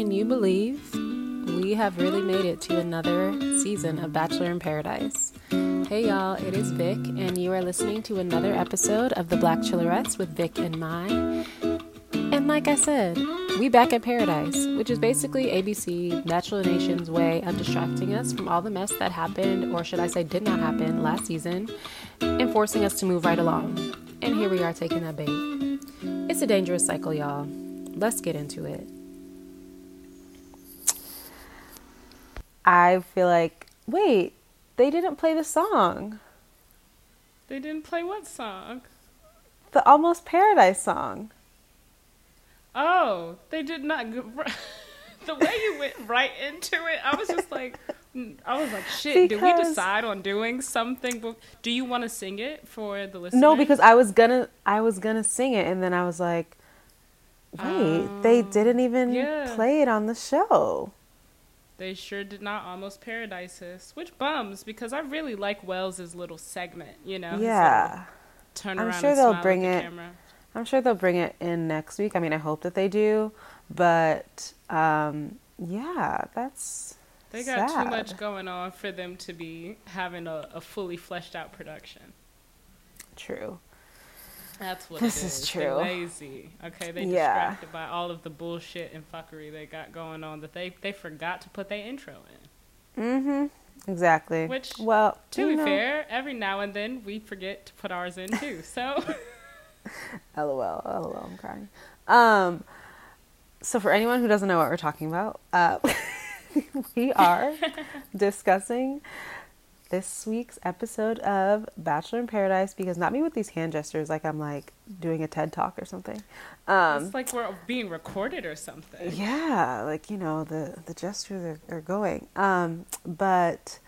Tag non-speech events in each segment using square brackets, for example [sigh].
Can you believe we have really made it to another season of Bachelor in Paradise? Hey y'all, it is Vic, and you are listening to another episode of the Black Chelorettes with Vic and Mai. And like I said, we back at Paradise, which is basically ABC Bachelor Nation's way of distracting us from all the mess that happened, or should I say did not happen, last season, and forcing us to move right along. And here we are taking that bait. It's a dangerous cycle, y'all. Let's get into it. I feel like, wait, they didn't play the song. They didn't play what song? The Almost Paradise song. Oh, they did not. [laughs] the way you went right into it, I was just like, I was like, shit. Because... Did we decide on doing something? Do you want to sing it for the listeners? No, because I was gonna, I was gonna sing it, and then I was like, wait, um, they didn't even yeah. play it on the show. They sure did not almost paradise paradises, which bums because I really like Wells's little segment. You know, yeah. Turn around. I'm sure they'll bring it. Camera. I'm sure they'll bring it in next week. I mean, I hope that they do, but um, yeah, that's. They got sad. too much going on for them to be having a, a fully fleshed out production. True. That's what this it is. is true. They're lazy. Okay, they yeah. distracted by all of the bullshit and fuckery they got going on that they they forgot to put their intro in. Mm-hmm. Exactly. Which, well, to be know. fair, every now and then we forget to put ours in too. So. [laughs] LOL. LOL. I'm crying. Um. So for anyone who doesn't know what we're talking about, uh, [laughs] we are [laughs] discussing this week's episode of Bachelor in Paradise because not me with these hand gestures like I'm like doing a TED talk or something. Um, it's like we're being recorded or something. Yeah, like you know the the gestures are, are going. Um, but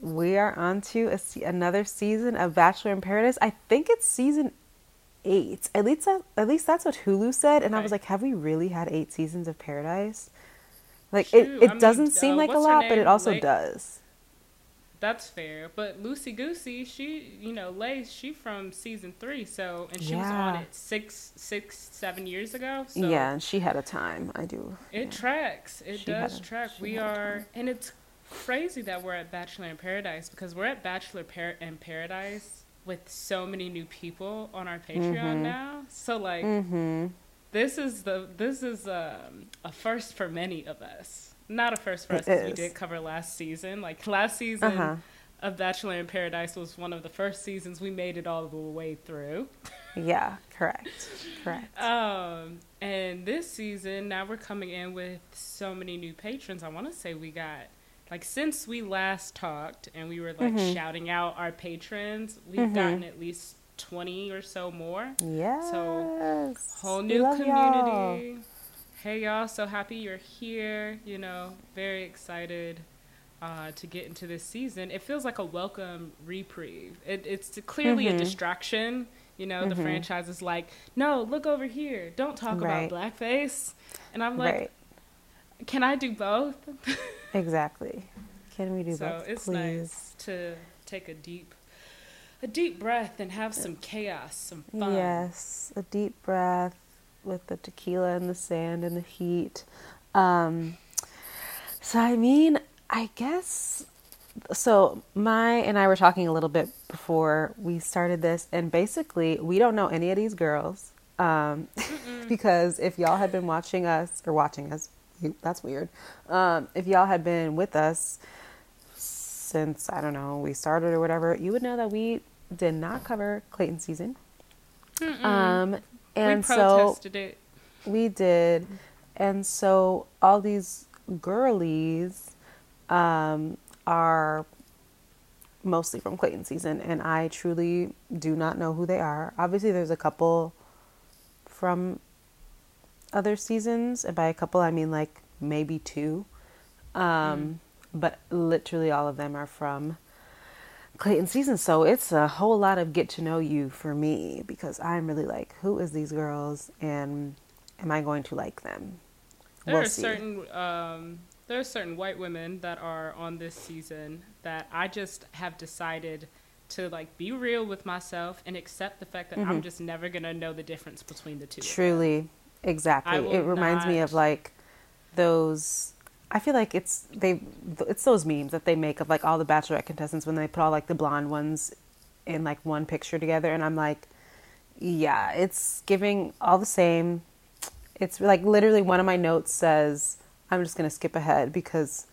we are on to a, another season of Bachelor in Paradise. I think it's season eight. At least that, at least that's what Hulu said, and right. I was like, have we really had eight seasons of Paradise? Like Shoot, it, it I doesn't mean, seem uh, like a lot, but it also does. That's fair. But Lucy Goosey, she, you know, Lace, she from season three, so and she yeah. was on it six, six, seven years ago. So yeah, and she had a time. I do. It yeah. tracks. It she does a, track. We are, and it's crazy that we're at Bachelor in Paradise because we're at Bachelor Par- in Paradise with so many new people on our Patreon mm-hmm. now. So like, mm-hmm. this is the this is um, a first for many of us not a first for us because we did cover last season. Like last season uh-huh. of Bachelor in Paradise was one of the first seasons we made it all the way through. yeah, correct, correct. Um, and this season now we're coming in with so many new patrons. I want to say we got like since we last talked and we were like mm-hmm. shouting out our patrons, we've mm-hmm. gotten at least 20 or so more. Yes. So whole new community. Y'all hey y'all, so happy you're here. You know, very excited uh, to get into this season. It feels like a welcome reprieve. It, it's clearly mm-hmm. a distraction. You know, mm-hmm. the franchise is like, no, look over here. Don't talk right. about blackface. And I'm like, right. can I do both? [laughs] exactly. Can we do so both? So it's please? nice to take a deep a deep breath and have some chaos, some fun. Yes, a deep breath with the tequila and the sand and the heat. Um, so I mean, I guess so. Mai and I were talking a little bit before we started this, and basically, we don't know any of these girls um, [laughs] because if y'all had been watching us or watching us, that's weird. Um, if y'all had been with us since I don't know we started or whatever, you would know that we did not cover Clayton season. Um, and we protested so it. We did. And so all these girlies um, are mostly from Clayton season, and I truly do not know who they are. Obviously, there's a couple from other seasons, and by a couple, I mean like maybe two. Um, mm. But literally, all of them are from Clayton season. So it's a whole lot of get to know you for me because I'm really like, who is these girls and am I going to like them? There we'll are see. certain um, there are certain white women that are on this season that I just have decided to like be real with myself and accept the fact that mm-hmm. I'm just never gonna know the difference between the two. Truly, exactly. It reminds me of like those I feel like it's they it's those memes that they make of like all the bachelorette contestants when they put all like the blonde ones in like one picture together and I'm like yeah, it's giving all the same. It's like literally one of my notes says I'm just going to skip ahead because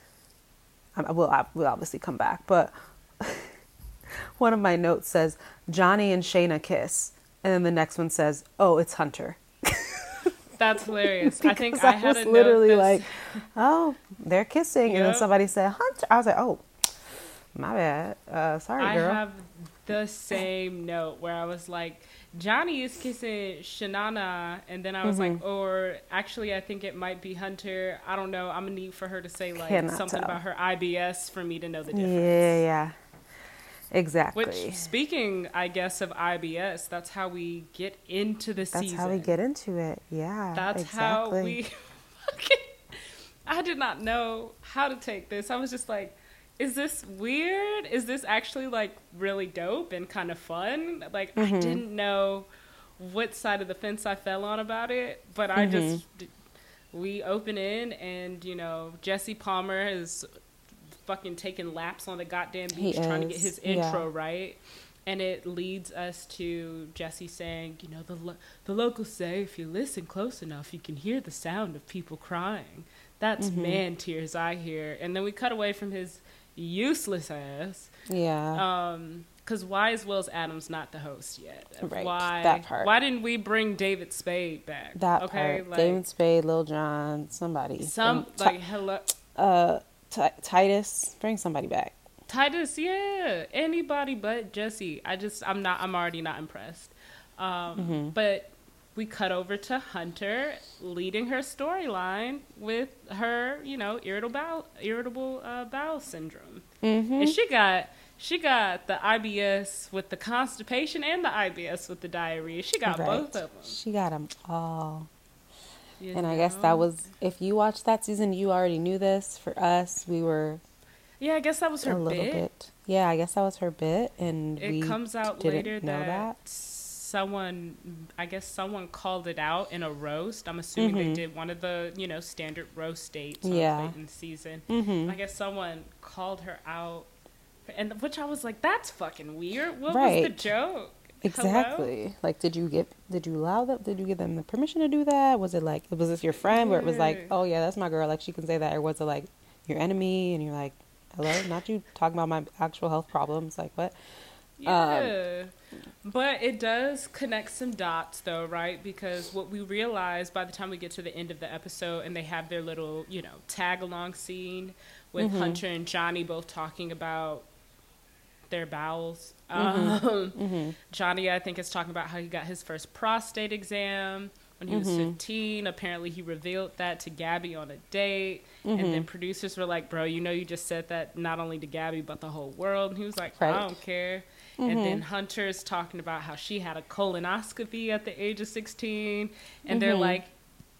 I will will obviously come back, but [laughs] one of my notes says Johnny and Shayna kiss and then the next one says, "Oh, it's Hunter." That's hilarious. I think I, I was literally like, "Oh, they're kissing," yep. and then somebody said Hunter. I was like, "Oh, my bad. Uh, sorry, girl." I have the same note where I was like, "Johnny is kissing Shanana," and then I was mm-hmm. like, "Or actually, I think it might be Hunter. I don't know. I'm gonna need for her to say like Cannot something tell. about her IBS for me to know the difference." Yeah, yeah. Exactly. Which, speaking, I guess, of IBS, that's how we get into the that's season. That's how we get into it. Yeah. That's exactly. how we. [laughs] I did not know how to take this. I was just like, is this weird? Is this actually like really dope and kind of fun? Like, mm-hmm. I didn't know what side of the fence I fell on about it, but mm-hmm. I just. We open in, and you know, Jesse Palmer is fucking taking laps on the goddamn beach trying to get his intro yeah. right. And it leads us to Jesse saying, you know, the lo- the locals say if you listen close enough, you can hear the sound of people crying. That's mm-hmm. man tears I hear. And then we cut away from his useless ass. Yeah. Um, because why is Wells Adams not the host yet? Right. Why? That part. Why didn't we bring David Spade back? That okay, part. Like, David Spade, Lil Jon, somebody. Some like hello. Uh, T- Tituss, bring somebody back. Tituss, yeah, anybody but Jesse. I just, I'm not, I'm already not impressed. Um, mm-hmm. But we cut over to Hunter leading her storyline with her, you know, irritable bowel, irritable uh, bowel syndrome, mm-hmm. and she got. She got the IBS with the constipation and the IBS with the diarrhea. She got right. both of them. She got them all. You and know? I guess that was if you watched that season, you already knew this. For us, we were. Yeah, I guess that was her a little bit. bit. Yeah, I guess that was her bit, and it comes out later that, that, someone, I guess someone called it out in a roast. I'm assuming mm-hmm. they did one of the you know standard roast dates yeah. on Clayton season. Mm-hmm. I guess someone called her out, and which I was like, that's fucking weird. What right. was the joke? Exactly. Hello? Like, did you get? Did you allow them? Did you give them the permission to do that? Was it like? Was this your friend? Where it was like, oh yeah, that's my girl. Like she can say that, or was it like your enemy? And you're like, hello, not you talking about my actual health problems. Like what? Yeah. Um, but it does connect some dots though, right? Because what we realize by the time we get to the end of the episode and they have their little, you know, tag along scene with mm-hmm. Hunter and Johnny both talking about their bowels. Mm-hmm. Um, mm-hmm. Johnny, I think, is talking about how he got his first prostate exam when he was mm-hmm. 15. Apparently, he revealed that to Gabby on a date. And then mm-hmm. producers were like, Bro, you know, you just said that not only to Gabby, but the whole world. And he was like, right. I don't care. And then mm-hmm. Hunter's talking about how she had a colonoscopy at the age of 16. And they're mm-hmm. like,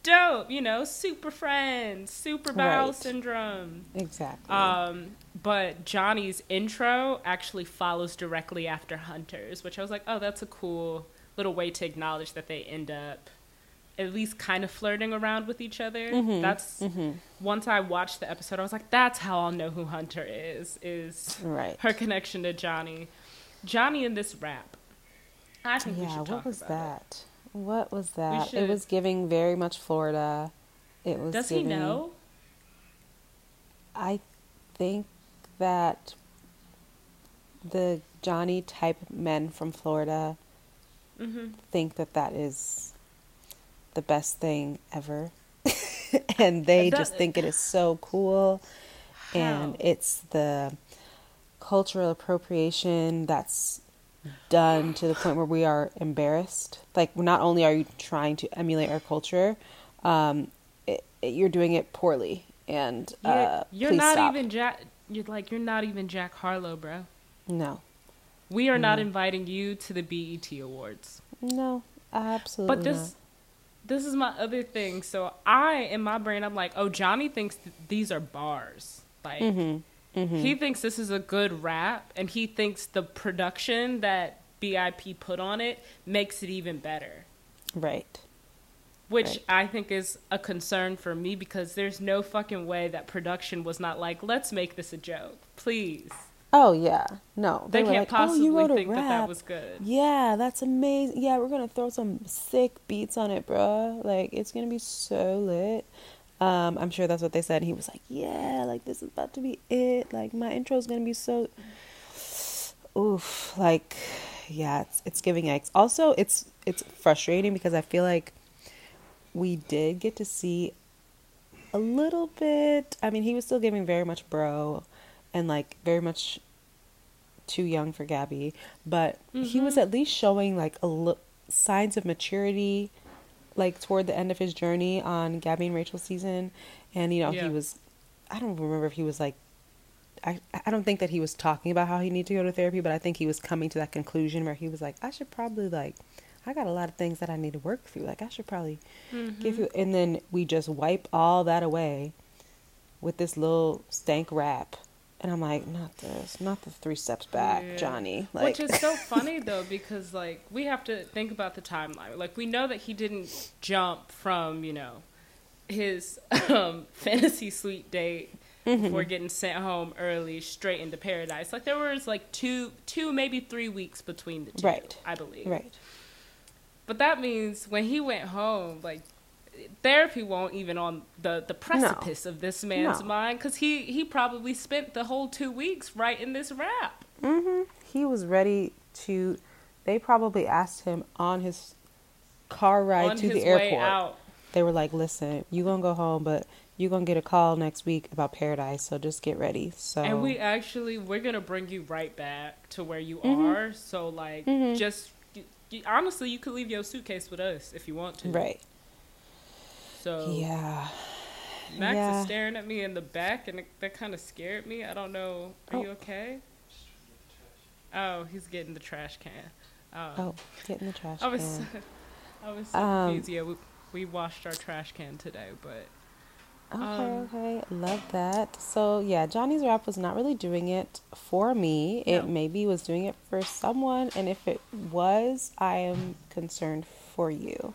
dope, you know, super friends, super bowel right. syndrome. Exactly. Um, but Johnny's intro actually follows directly after Hunter's, which I was like, oh, that's a cool little way to acknowledge that they end up at least kind of flirting around with each other. Mm-hmm. That's mm-hmm. once I watched the episode, I was like, that's how I'll know who Hunter is. Is right. her connection to Johnny. Johnny in this rap. I think yeah, what was that? It. What was that? It was giving very much Florida. It was. Does giving, he know? I think that the Johnny type men from Florida mm-hmm. think that that is the best thing ever. [laughs] and they that, just think it is so cool. How? And it's the cultural appropriation that's done to the point where we are embarrassed. Like, not only are you trying to emulate our culture, um, it, it, you're doing it poorly. And uh, you're, you're not stop. even Jack. You're like you're not even Jack Harlow, bro. No, we are no. not inviting you to the BET Awards. No, absolutely. But this, not. this is my other thing. So I, in my brain, I'm like, oh, Johnny thinks th- these are bars. Like. Mm-hmm Mm-hmm. He thinks this is a good rap, and he thinks the production that BIP put on it makes it even better. Right. which Right. I think is a concern for me because there's no fucking way that production was not like, let's make this a joke, please. Oh yeah, no, They, were can't like, "Oh, possibly a think that that was good. Yeah, that's amazing. Yeah, we're gonna throw some sick beats on it, bruh. Like it's gonna be so lit. Um, I'm sure that's what they said. He was like, "Yeah, like this is about to be it. Like my intro is gonna be so." [sighs] Oof, like, yeah, it's it's giving yikes. Also, it's it's frustrating because I feel like we did get to see a little bit. I mean, he was still giving very much bro, and like very much too young for Gabby, but he was Mhm. at least showing like a li- signs of maturity, like toward the end of his journey on Gabby and Rachel's season, and you know Yeah. he was. I don't remember if he was like. I I don't think that he was talking about how he needed to go to therapy, but I think he was coming to that conclusion where he was like, I should probably like. I got a lot of things that I need to work through. Like I should probably give mm-hmm. you and then we just wipe all that away with this little stank rap and i'm like not this not the three steps back Yeah. johnny like Which is so [laughs] funny though, because like we have to think about the timeline. Like we know that he didn't jump from you know his [laughs] um, fantasy suite date Mm-hmm. before getting sent home early straight into paradise. Like there was like two, two maybe three weeks between the two. Right. I believe. right But that means when he went home, like therapy won't even on the the precipice of this man's No. mind because he he probably spent the whole two weeks writing this rap. hmm he was ready to they probably asked him on his car ride on to the airport they were like listen you gonna go home but you're gonna get a call next week about paradise so just get ready so And we actually we're gonna bring you right back to where you Mhm. are. So like, Mhm. just you- honestly, you could leave your suitcase with us if you want to. right So yeah Max Yeah. is staring at me in the back, and it, that kind of scared me. I don't know. Are Oh. you okay? Oh, he's getting the trash can. Um, oh get in the trash I was, can. [laughs] I was so Um, confused. Yeah, we, we washed our trash can today, but Okay, Um, okay. Love that. So, yeah, Johnny's rap was not really doing it for me. It No. maybe was doing it for someone, and if it was, I am concerned for you.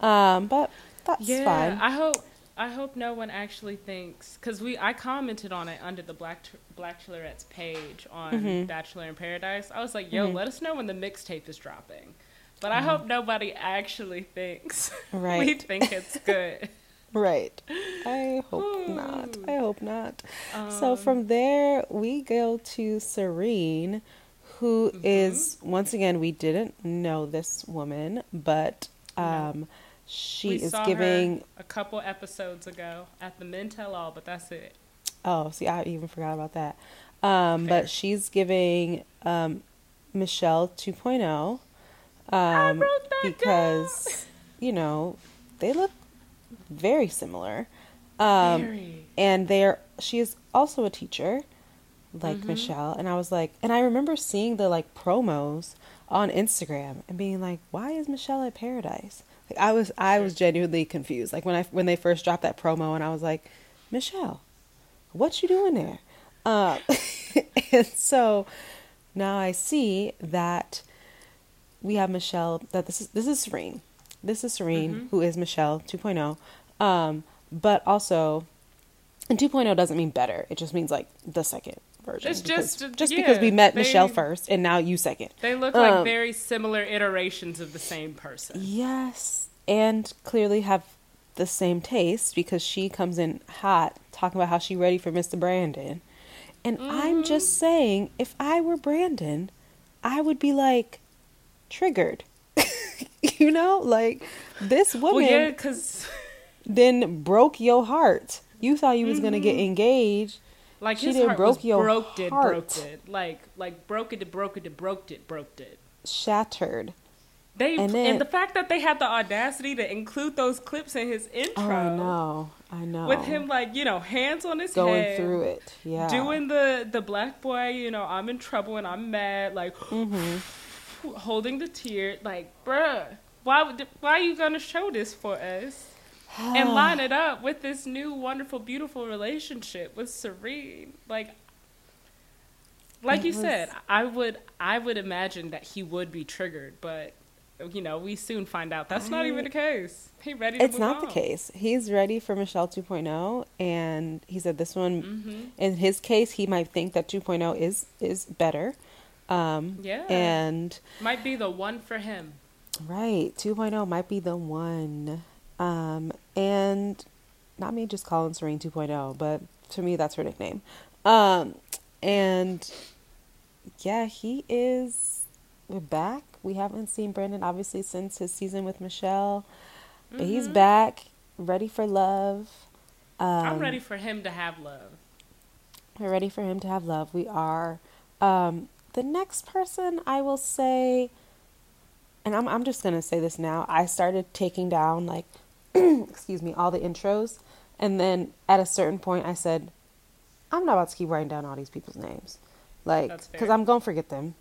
Um, but that's yeah, fine. I hope I hope no one actually thinks because we I commented on it under the Black Bachelorette's page on Mhm. Bachelor in Paradise. I was like, "Yo, Mhm. let us know when the mixtape is dropping." But I hope nobody actually thinks [laughs] right. we think it's good. [laughs] Right. I hope not. I hope not. so Um, from there, we go to Serene, who is Mm-hmm. once again we didn't know this woman, but um, she we is saw giving. a couple episodes ago at the Men Tell All, but that's it. Oh, see, I even forgot about that. Um, but she's giving um, Michelle 2.0 um, wrote that because you know they look very similar. Um, Very. and they're she is also a teacher like Mhm. Michelle and I was like and I remember seeing the like promos on Instagram and being like why is Michelle at Paradise like I was I was genuinely confused. Like when I when they first dropped that promo and I was like Michelle what you doing there? Um [laughs] and so now I see that we have Michelle that this is this is Serene. This is Serene Mhm. who is Michelle 2.0 um but also and 2.0 doesn't mean better. It just means like the second version. It's because- just- just yeah, because we met they- Michelle first and now you second. They look like Um, very similar iterations of the same person. Yes, and clearly have the same taste because she comes in hot talking about how she ready for Mr. Brandon. And I'm Mm-hmm. just saying, if I were Brandon, I would be like triggered. [laughs] you know, like this Well, woman yeah, because then broke your heart. You thought you was gonna get engaged. like She heart broke was your broke it, heart. broke it, like like broke it, broke it, broke it, broke it. Shattered. They And and, the fact that they had the audacity to include those clips in his intro Oh, I know. I know. with him like you know hands on his going head, through it. Yeah. doing the the black boy, you know, I'm in trouble and I'm mad, like Mm-hmm. [sighs] holding the tear, like bruh, why would why are you gonna show this for us? and [sighs] line it up with this new wonderful beautiful relationship with serene like like It you was- said i would i would imagine that he would be triggered but you know, we soon find out that's I, not even the case. He ready It's not on. the case. He's ready for Michelle 2.0 and he said this one mm-hmm. in his case he might think that 2.0 is is better. Um yeah. and might be the one for him. Right. 2.0 might be the one. Um and not me just calling Serene 2.0, but to me that's her nickname. Um and yeah, he is back. We haven't seen Brandon obviously since his season with Michelle, but mm-hmm. he's back, ready for love. Um, I'm ready for him to have love. We're ready for him to have love. We are. Um, the next person I will say, and I'm I'm just gonna say this now. I started taking down like, [clears throat] excuse me, all the intros, and then at a certain point I said, I'm not about to keep writing down all these people's names like because I'm gonna forget them.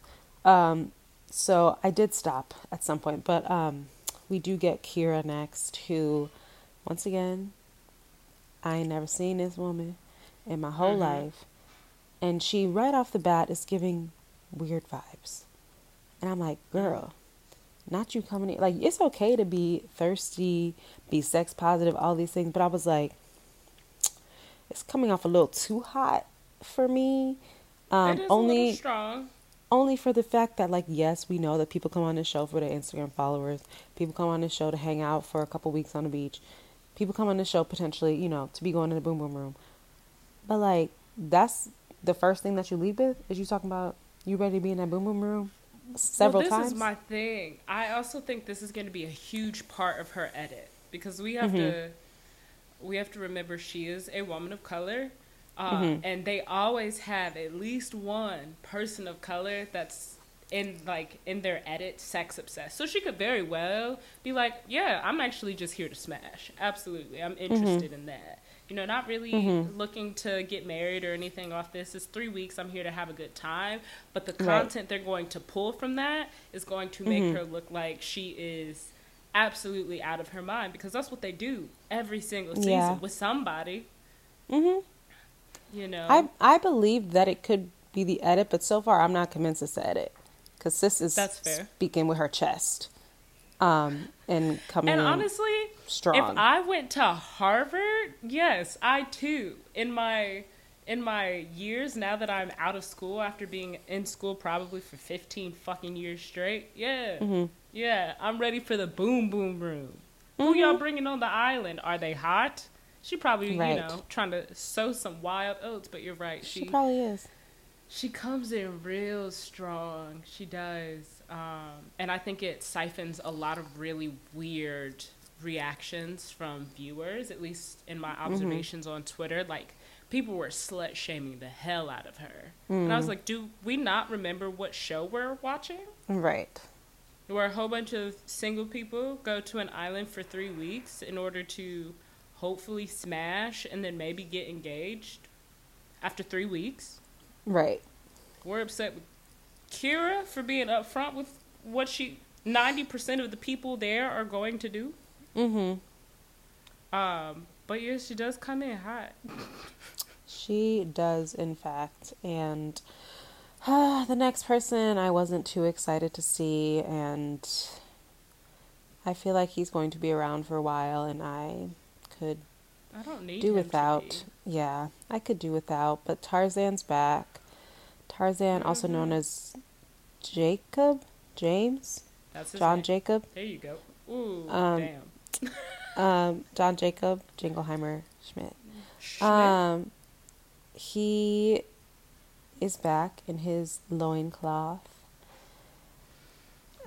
Um, so I did stop at some point, but um, we do get Kira next, who, once again, I ain't never seen this woman in my whole mm-hmm. life, and she right off the bat is giving weird vibes, and I'm like, girl. Not you coming in like it's okay to be thirsty, be sex positive, all these things, but I was like, it's coming off a little too hot for me um, only strong. Only for the fact that, like, yes, we know that people come on this show for their Instagram followers. People come on this show to hang out for a couple weeks on the beach. People come on this show potentially, you know, to be going in the boom boom room. But like, that's the first thing that you leave with is you talking about you ready to be in that boom boom room several well, this times. This is my thing. I also think this is going to be a huge part of her edit because we have mm-hmm. to we have to remember she is a woman of color uh, mm-hmm. and they always have at least one person of color that's in like in their edit sex obsessed. So she could very well be like, "Yeah, I'm actually just here to smash. Absolutely, I'm mm-hmm. interested mm-hmm. in that." You know, not really mm-hmm. looking to get married or anything off this. It's three weeks. I'm here to have a good time. But the content right. they're going to pull from that is going to make mm-hmm. her look like she is absolutely out of her mind because that's what they do every single season yeah. with somebody. Mm-hmm. You know, I I believe that it could be the edit, but so far I'm not convinced it's the edit because sis is That's fair. speaking with her chest, um, and coming. And honestly, strong. If I went to Harvard, yes, I too in my in my years now that I'm out of school after being in school probably for 15 fucking years straight. Yeah. Mm-hmm. Yeah, I'm ready for the boom boom room. Mm-hmm. Who y'all bringing on the island? Are they hot? She probably, right. you know, trying to sow some wild oats, but you're right. She, she probably is. She comes in real strong. She does. Um, and I think it siphons a lot of really weird reactions from viewers, at least in my mm-hmm. observations mm-hmm. on Twitter. Like, people were slut shaming the hell out of her. Mm. And I was mm. like, do we not remember what show we're watching? Right. Where a whole bunch of single people go to an island for three weeks in order to hopefully smash and then maybe get engaged after three weeks. Right. We're upset with Kira for being upfront with what she ninety percent of the people there are going to do. Mm-hmm. Um, but yeah, she does come in hot. she does, in fact, and uh, the next person I wasn't too excited to see, and I feel like he's going to be around for a while, and I could I don't need do without. Yeah, I could do without. But Tarzan's back. Tarzan, mm-hmm. also known as Jacob James. That's John name. Jacob. There you go. Ooh, um, damn. [laughs] um, John Jacob Jingleheimer Schmidt. Schmidt. Um, he is back in his loincloth.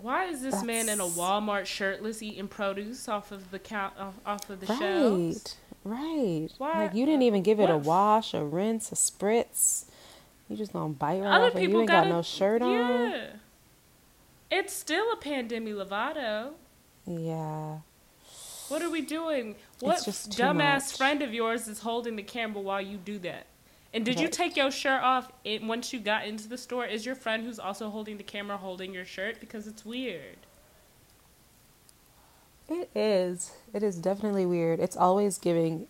Why is this That's... man in a Walmart shirtless eating produce off of the count off, uh, off of the right, shelves? Right. Why? Like you didn't even give it what? a wash, a rinse, a spritz. You just gonna bite right Other off people You ain't got no shirt on. Yeah. It's still a pandemic Lovato. Yeah. What are we doing? What dumbass much. friend of yours is holding the camera while you do that? And did you take your shirt off in, once you got into the store? Is your friend who's also holding the camera holding your shirt? Because it's weird. It is. It is definitely weird. It's always giving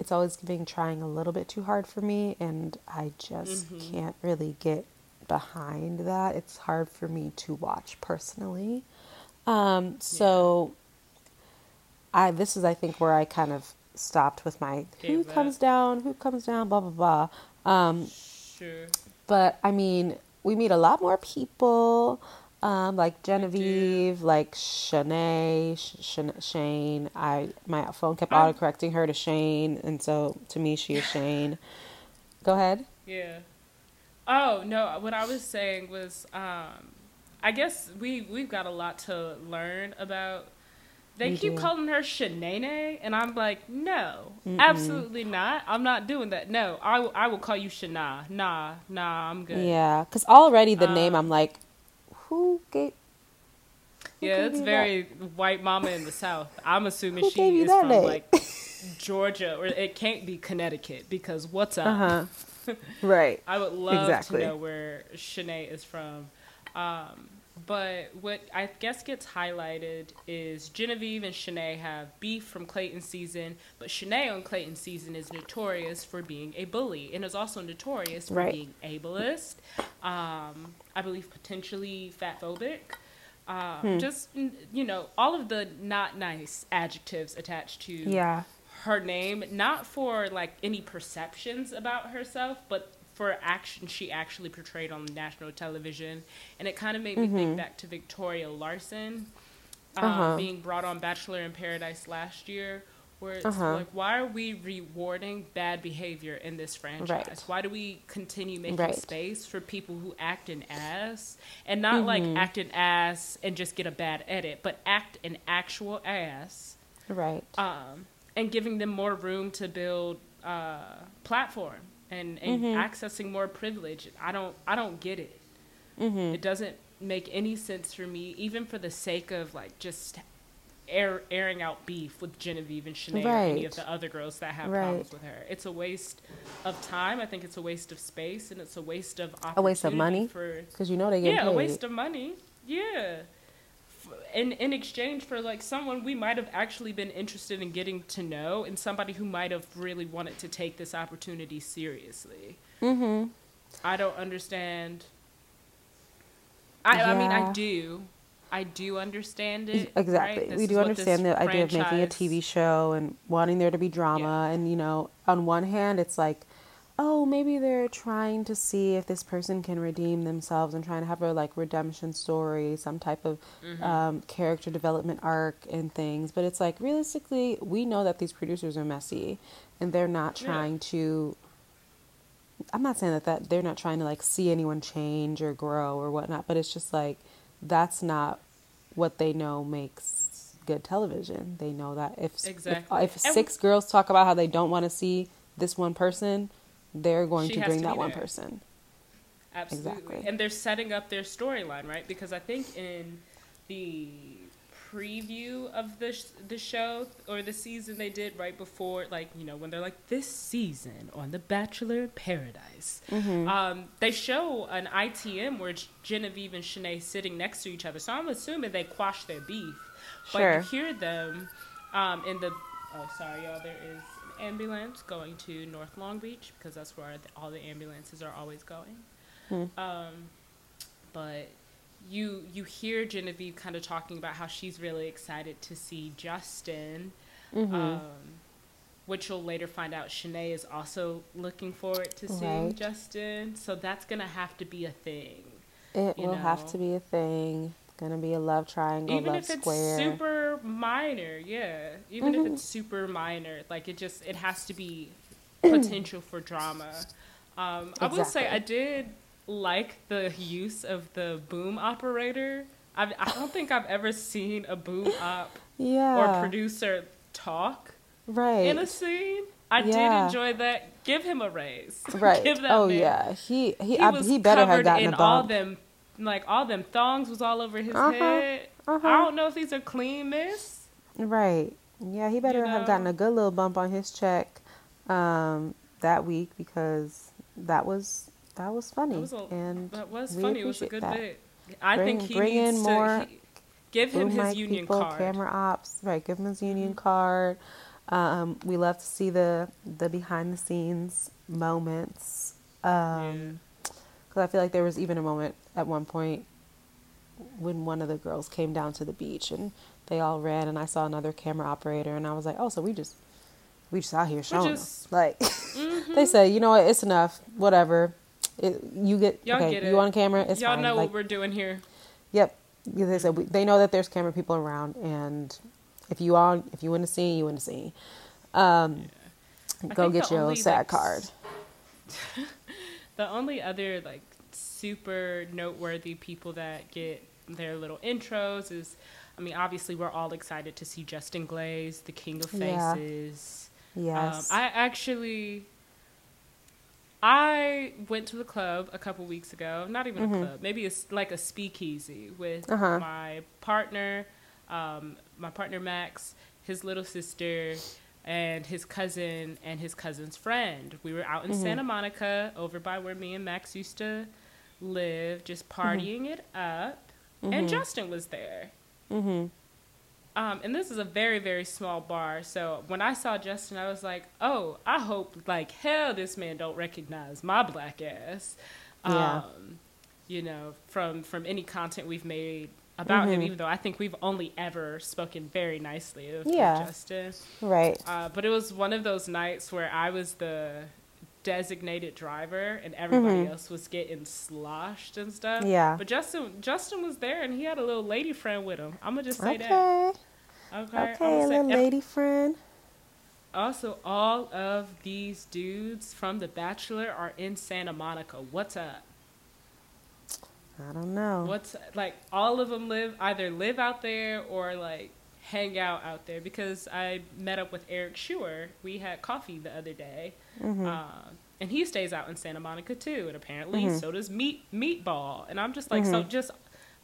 it's always giving trying a little bit too hard for me and I just mm-hmm. can't really get behind that. It's hard for me to watch personally. Um, so I this is I think where I kind of stopped with my who Gave comes down, who comes down, blah blah blah. Um, Sure. but I mean, we meet a lot more people, um, like Genevieve, like Shanae, Sh- Sh- Shane. I my phone kept I'm- auto correcting her to Shane, and so to me, she is [laughs] Shane. Go ahead. Yeah. Oh no! What I was saying was, um, I guess we we've got a lot to learn about. They We keep do. calling her Shanae, and I'm like, no, Mm-mm. absolutely not. I'm not doing that. No, I will- I will call you Shana. Nah, nah, I'm good. Yeah, because already the name, Um, I'm like, who gave? who Yeah, gave it's you very white mama in the South. I'm assuming she is from name? like Georgia, or it can't be Connecticut because what's up? Uh huh. [laughs] right. I would love Exactly. to know where Shanae is from. Um, but what I guess gets highlighted is Genevieve and Shanae have beef from Clayton season, but Shanae on Clayton season is notorious for being a bully and is also notorious for Right. being ableist. Um, I believe potentially fatphobic. Uh, Hmm. Just you know, all of the not nice adjectives attached to Yeah. her name, not for like any perceptions about herself, but for action she actually portrayed on national television. And it kind of made me think back to Victoria Larson um, Uh-huh. being brought on Bachelor in Paradise last year. Where it's Uh-huh. like, why are we rewarding bad behavior in this franchise? Right. Why do we continue making Right. space for people who act an ass and not like Mm-hmm. act an ass and just get a bad edit, but act an actual ass Right. um, and giving them more room to build uh, platform and, and Mm-hmm. accessing more privilege. I don't I don't get it. Mm-hmm. It doesn't make any sense for me, even for the sake of like just air, airing out beef with Genevieve and Shanae or any of the other girls that have Right. problems with her. It's a waste of time. I think it's a waste of space and it's a waste of A waste of money? Because you know they get yeah, paid. a waste of money. Yeah. In in exchange for like someone we might have actually been interested in getting to know and somebody who might have really wanted to take this opportunity seriously. mm-hmm. I don't understand. I I mean I do. I do understand it. Exactly. right? We do understand the idea of making a TV show and wanting there to be drama. And, you know, on one hand, it's like, oh, maybe they're trying to see if this person can redeem themselves and trying to have a like redemption story, some type of Mm-hmm. um, character development arc and things. But it's like, realistically, we know that these producers are messy and they're not Yeah. trying to. I'm not saying that, that they're not trying to like see anyone change or grow or whatnot, but it's just like that's not what they know makes good television. They know that if Exactly. if, if six girls talk about how they don't want to see this one person, they're going She to bring to that one there. person. Absolutely. Exactly. And they're setting up their storyline, right? Because I think in the preview of the sh- the show or the season they did right before like, you know, when they're like this season on The Bachelor Paradise. Mm-hmm. Um, they show an ITM where Genevieve and Shanae sitting next to each other. So I'm assuming they quashed their beef. But you hear them um, in the oh sorry y'all, there is ambulance going to North Long Beach because that's where the, all the ambulances are always going. Hmm. Um, but you you hear Genevieve kind of talking about how she's really excited to see Justin, Mm-hmm. um, which you'll later find out Shanae is also looking forward to seeing Right. Justin. So that's gonna have to be a thing, It will have to be a thing. Gonna be a love triangle, even love if it's square. super minor. Yeah, even if Mhm. it's super minor, like it just it has to be [clears throat] potential for drama. Um, I will say I did like the use of the boom operator. I I don't think I've ever seen a boom op yeah. or producer talk right. in a scene. I did enjoy that. Give him a raise. [laughs] right. Give that oh man. yeah. He he He I, he better have gotten in a all them, like all them thongs was all over his Uh-huh. head. Uh-huh. I don't know if these are clean, miss. Right. Yeah, he better have gotten a good little bump on his check um, that week because that was that was funny That was a- and That was funny. It was a good that. bit. I Bring- think he bring in needs more to he, give him his union people, card. Mm-hmm. camera ops, right? Give him his union card. Um, we love to see the the behind the scenes moments because I feel like there was even a moment at one point when one of the girls came down to the beach and they all ran and I saw another camera operator and I was like, oh, so we just we just out here showing just, them. Like [laughs] mm-hmm. they say, you know what, it's enough. Whatever. It, you get Y'all okay. Get you on camera? It's Y'all fine. know like, what we're doing here. Yep. They said we, they know that there's camera people around, and if you on if you want to see, you want to see. Um, yeah. Go get your only, sad like, card. [laughs] the only other like super noteworthy people that get their little intros is I mean, obviously, we're all excited to see Justin Glaze, the King of Faces. Yeah. Yes. Um, I actually, I went to the club a couple weeks ago. Not even mm-hmm. a club, maybe it's like a speakeasy with uh-huh. my partner, um, my partner Max, his little sister, and his cousin and his cousin's friend. We were out in mm-hmm. Santa Monica, over by where me and Max used to live, just mm-hmm. partying mm-hmm. it up. And mm-hmm. Justin was there. Mm-hmm. Um, and this is a very, very small bar. So when I saw Justin, I was like, oh, I hope like hell this man don't recognize my black ass. Yeah. Um, you know, from from any content we've made about mm-hmm. him, even though I think we've only ever spoken very nicely of, yeah. Justin. Right. Uh, but it was one of those nights where I was the designated driver and everybody mm-hmm. else was getting sloshed and stuff. Yeah. But Justin Justin was there and he had a little lady friend with him. I'm gonna just say okay. that. Okay. Okay, a little lady friend. Also, all of these dudes from The Bachelor are in Santa Monica. What's up? I don't know. What's like all of them live either live out there or like hang out out there because I met up with Erich Schwer. We had coffee the other day, mm-hmm. uh, and he stays out in Santa Monica too. And apparently, mm-hmm. so does Meat Meatball. And I'm just like, mm-hmm. so just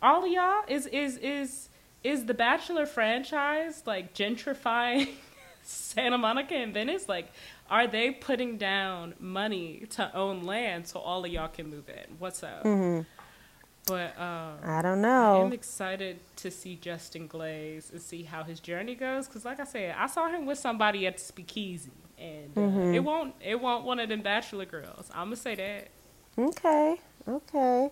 all of y'all is is is is the Bachelor franchise like gentrifying [laughs] Santa Monica and Venice? Like, are they putting down money to own land so all of y'all can move in? What's up? Mm-hmm. But um, I don't know. I'm excited to see Justin Glaze and see how his journey goes. Because, like I said, I saw him with somebody at Speakeasy, and uh, mm-hmm. it won't it won't one of them bachelor girls. I'm gonna say that. Okay. Okay.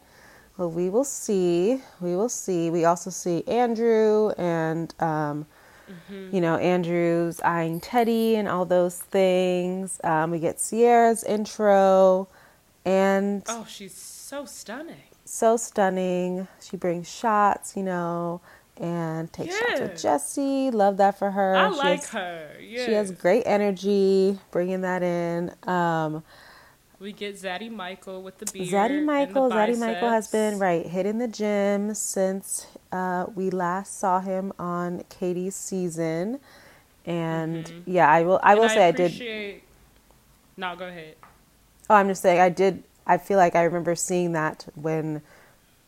Well, we will see. We will see. We also see Andrew and, um, mm-hmm. you know, Andrew's eyeing Teddi and all those things. Um, we get sierra's intro, and oh, she's so stunning so stunning. She brings shots, you know, and takes yeah. shots with Jesse. Love that for her. I she like has, her. Yeah. She has great energy, bringing that in. Um, we get Zaddy Michael with the beard. Zaddy Michael. Zaddy Michael has been right hitting the gym since uh, we last saw him on Katie's season, and mm-hmm. yeah, I will. I will say I, I did. No, go ahead. Oh, I'm just saying I did I feel like I remember seeing that when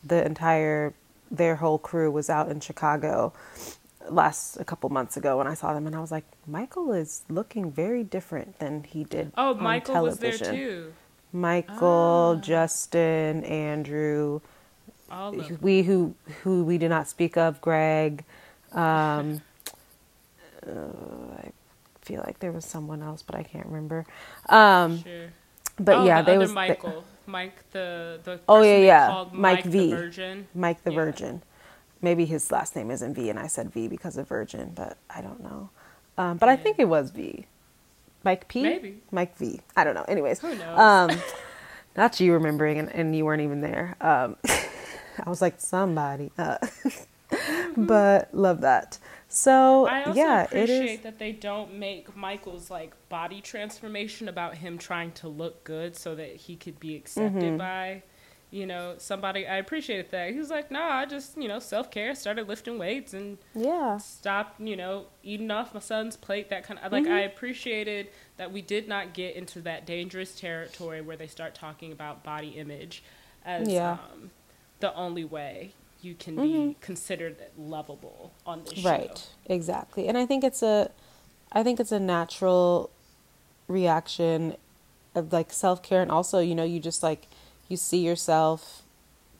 the entire their whole crew was out in Chicago last a couple months ago when I saw them and I was like, Michael is looking very different than he did. Oh, on Michael television. was there too. Michael, ah. Justin, Andrew, All we who who we did not speak of, Greg. Um, [laughs] uh, I feel like there was someone else, but I can't remember. Um, sure. But oh, yeah, the they was Michael, the, Mike the the oh yeah yeah Mike, Mike, V the Virgin Mike the yeah. Virgin. Maybe his last name isn't V, and I said V because of Virgin, but I don't know. Um, but yeah. I think it was V. Mike P. Maybe Mike V. I don't know. Anyways, who knows? Um, [laughs] not you remembering, and, and, you weren't even there. Um, [laughs] I was like somebody, uh, [laughs] but love that. So yeah, it is. I also yeah, appreciate that they don't make Michael's like body transformation about him trying to look good so that he could be accepted mm-hmm. by, you know, somebody. I appreciated that. He was like, "Nah, I just you know self care, started lifting weights, and yeah, stopped you know eating off my son's plate. That kind of like mm-hmm. I appreciated that we did not get into that dangerous territory where they start talking about body image as yeah. um, the only way you can mm-hmm. be considered lovable on this show. Right. Exactly. And I think it's a I think it's a natural reaction of like self-care and also, you know, you just like you see yourself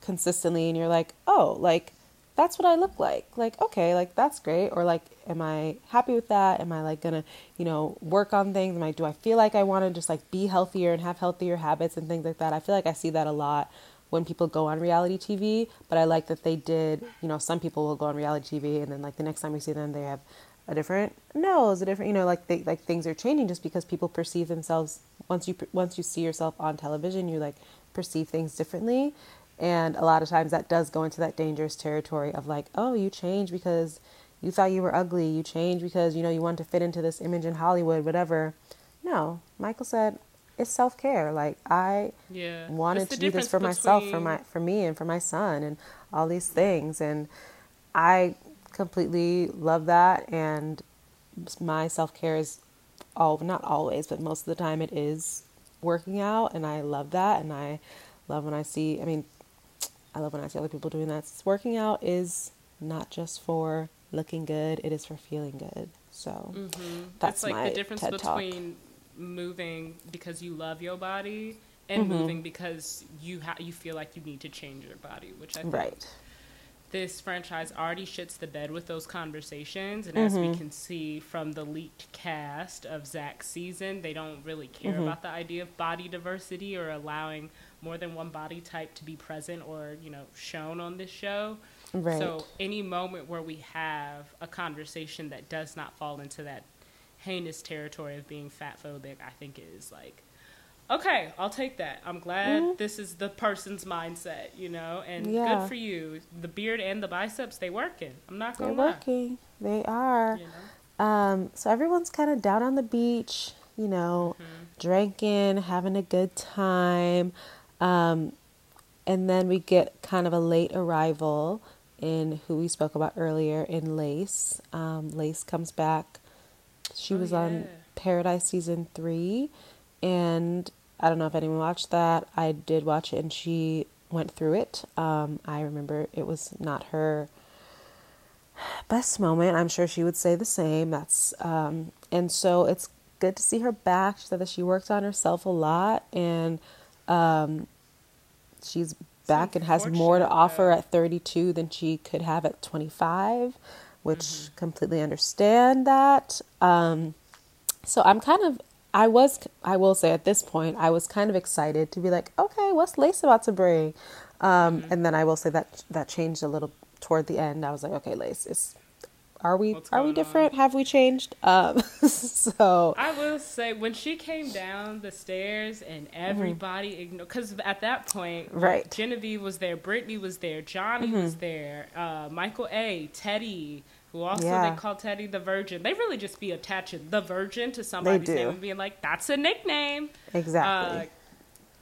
consistently and you're like, "Oh, like that's what I look like." Like, okay, like that's great or like am I happy with that? Am I like going to, you know, work on things? Am I do I feel like I want to just like be healthier and have healthier habits and things like that? I feel like I see that a lot when people go on reality TV, but I like that they did, you know, some people will go on reality TV and then like the next time we see them they have a different nose, a different, you know, like they, like things are changing just because people perceive themselves once you once you see yourself on television, you like perceive things differently. And a lot of times that does go into that dangerous territory of like, oh, you change because you thought you were ugly. You change because, you know, you wanted to fit into this image in Hollywood, whatever. No, Michael said it's self care. Like I yeah. wanted to do this for between... myself, for my for me and for my son and all these things. And I completely love that and my self care is all not always, but most of the time it is working out and I love that and I love when I see I mean I love when I see other people doing that. Working out is not just for looking good; it is for feeling good. So mm-hmm. that's it's like my the difference TED between talk. Moving because you love your body and mm-hmm. moving because you ha- you feel like you need to change your body, which I think right. this franchise already shits the bed with those conversations, and mm-hmm. as we mm-hmm. can see from the leaked cast of Zach's season, they don't really care mm-hmm. about the idea of body diversity or allowing more than one body type to be present or you know shown on this show. Right. So any moment where we have a conversation that does not fall into that heinous territory of being fat phobic, I think is like, okay, I'll take that. I'm glad mm-hmm. this is the person's mindset, you know, and yeah. good for you. The beard and the biceps, they working. I'm not gonna They're working. They are. You know? um, so everyone's kind of down on the beach, you know, mm-hmm. drinking, having a good time. Um, and then we get kind of a late arrival in who we spoke about earlier in Lace. Um, Lace comes back. She oh, was yeah. on Paradise season three, and I don't know if anyone watched that. I did watch it, and she went through it. Um, I remember it was not her best moment. I'm sure she would say the same. That's um, and so it's good to see her back. She said that she worked on herself a lot, and um, she's back and has more to offer at 32 than she could have at 25, which mm-hmm. completely understand that. Um, so I'm kind of, I was, I will say at this point, I was kind of excited to be like, okay, what's Lace about to bring? Um, mm-hmm. And then I will say that that changed a little toward the end. I was like, okay, Lace, it's are we are we different? On? Have we changed? Um, [laughs] so I will say when she came down the stairs and mm-hmm. everybody mm-hmm. ignored because at that point, right? Genevieve was there, Brittany was there, Johnny mm-hmm. was there, uh, Michael A, Teddi, who also yeah. they call Teddi the Virgin. They really just be attaching the Virgin to somebody's name and being like, "That's a nickname." Exactly. Uh,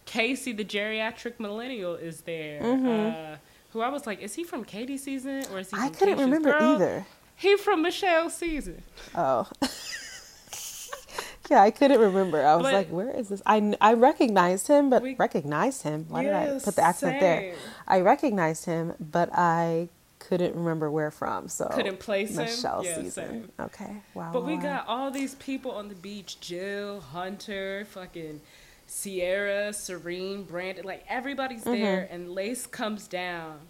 Casey, the geriatric millennial, is there. Mm-hmm. Uh, who I was like, is he from Katie season or is he? I couldn't remember girl? either. He from Michelle season. Oh. [laughs] yeah, I couldn't remember. I was but, like, where is this? I, I recognized him, but we, recognized him. Why did I put the accent same. there? I recognized him, but I couldn't remember where from. So couldn't place Michelle him. Yeah, season. Same. Okay. Wow. But wow, we got all these people on the beach: Jill, Hunter, fucking Sierra, Serene, Brandon. Like everybody's mm-hmm. there, and Lace comes down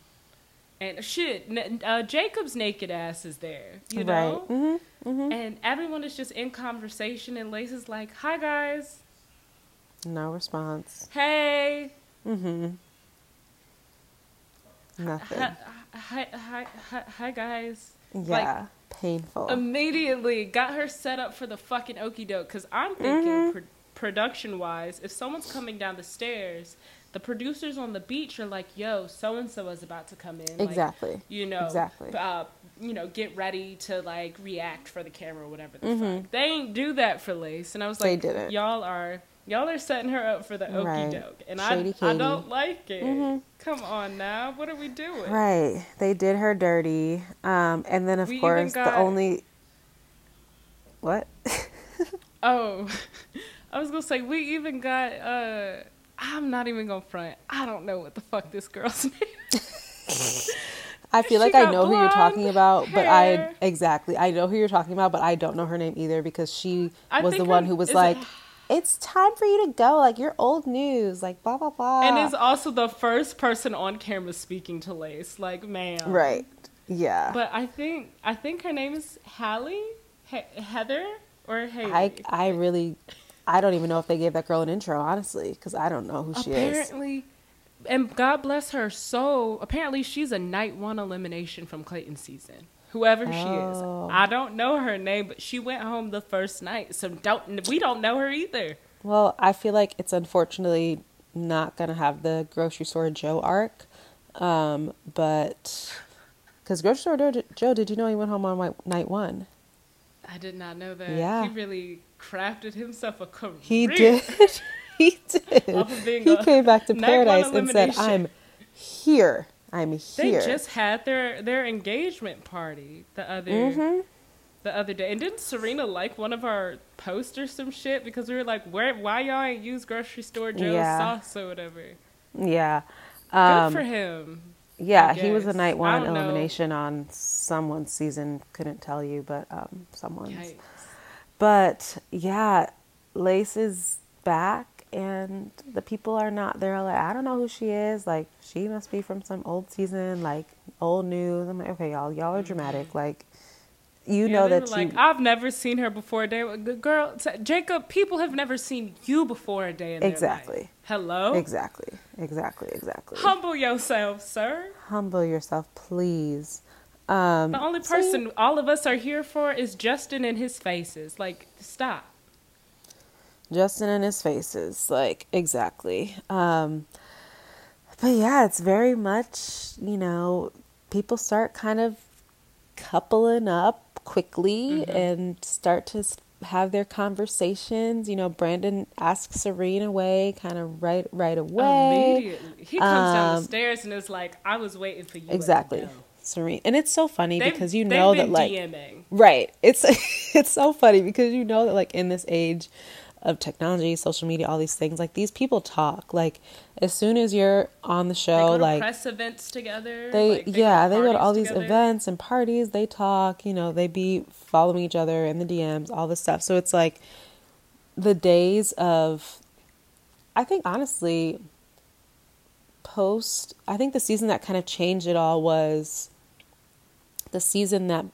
and shit, uh, Jacob's naked ass is there, you know, right. mm-hmm, mm-hmm. and everyone is just in conversation, and Lace is like, "Hi guys," no response. Hey. Mm-hmm. Nothing. Hi, hi, hi, hi, hi guys. Yeah. Like, painful. Immediately got her set up for the fucking okey doke because I'm thinking mm-hmm. pro- production wise, if someone's coming down the stairs the producers on the beach are like, "Yo, so and so is about to come in." Exactly. Like, you know. Exactly. Uh, you know, get ready to like react for the camera or whatever the mm-hmm. fuck. They ain't do that for Lace, and I was like, they didn't. Y'all are y'all are setting her up for the okey right. doke, and I I don't like it. Mm-hmm. Come on now, what are we doing? Right, they did her dirty, um, and then of we course got... the only what? [laughs] oh, [laughs] I was gonna say we even got. uh I'm not even gonna front. I don't know what the fuck this girl's [laughs] name. I feel like I know who you're talking about, hair. but I exactly I know who you're talking about, but I don't know her name either because she I was the one who was like, it, [sighs] "It's time for you to go. Like you're old news. Like blah blah blah." And is also the first person on camera speaking to Lace. Like, man, Right. Yeah. But I think I think her name is Hallie, he- Heather, or Haley. I I really I don't even know if they gave that girl an intro, honestly, because I don't know who she is. Apparently, and God bless her soul. Apparently, she's a night one elimination from Clayton season. Whoever oh. she is, oh. I don't know her name, but she went home the first night. So don't we don't know her either. Well, I feel like it's unfortunately not gonna have the grocery store Joe arc, um, but because grocery store Joe, did you know he went home on night one? I did not know that. Yeah, he really crafted himself a career. [laughs] [laughs] He did. he did. He came back to paradise and said, "I'm here. I'm here." They just had their their engagement party the other mm-hmm. the other day, and didn't Serena like one of our posts or some shit because we were like, "Where? Why y'all ain't use grocery store Joe's yeah. sauce or whatever?" Yeah. Um, Good for him. Yeah, he was a night one elimination know. on someone's season. Couldn't tell you, but um, someone's. Yikes. But yeah, Lace is back and the people are not they're like i don't know who she is like she must be from some old season like old news i'm like okay y'all y'all are dramatic mm-hmm. like you yeah, know that like you, i've never seen her before a day. Girl jacob people have never seen you before a day in the exactly. hello? Exactly. Exactly. Exactly. Humble yourself sir. Humble yourself please. Um, the only person see, all of us are here for is justin and his faces. Like stop. Justin and his faces, like exactly. Um, but yeah, it's very much you know people start kind of coupling up quickly mm-hmm. and start to have their conversations. You know, Brandon asks Serene away kind of right right away. Immediately, he comes um, down the um, stairs and is like, "I was waiting for you." Exactly. Serene. and it's so funny they've, because you know that like DMing. right. It's [laughs] it's so funny because you know that like in this age of technology, social media, all these things. Like these people talk. Like as soon as you're on the show, like press events together. They, like, they yeah, they go to all these events and parties. They talk. You know, they be following each other in the DMs, all this stuff. So it's like the days of. I think honestly, post. I think the season that kind of changed it all was the season that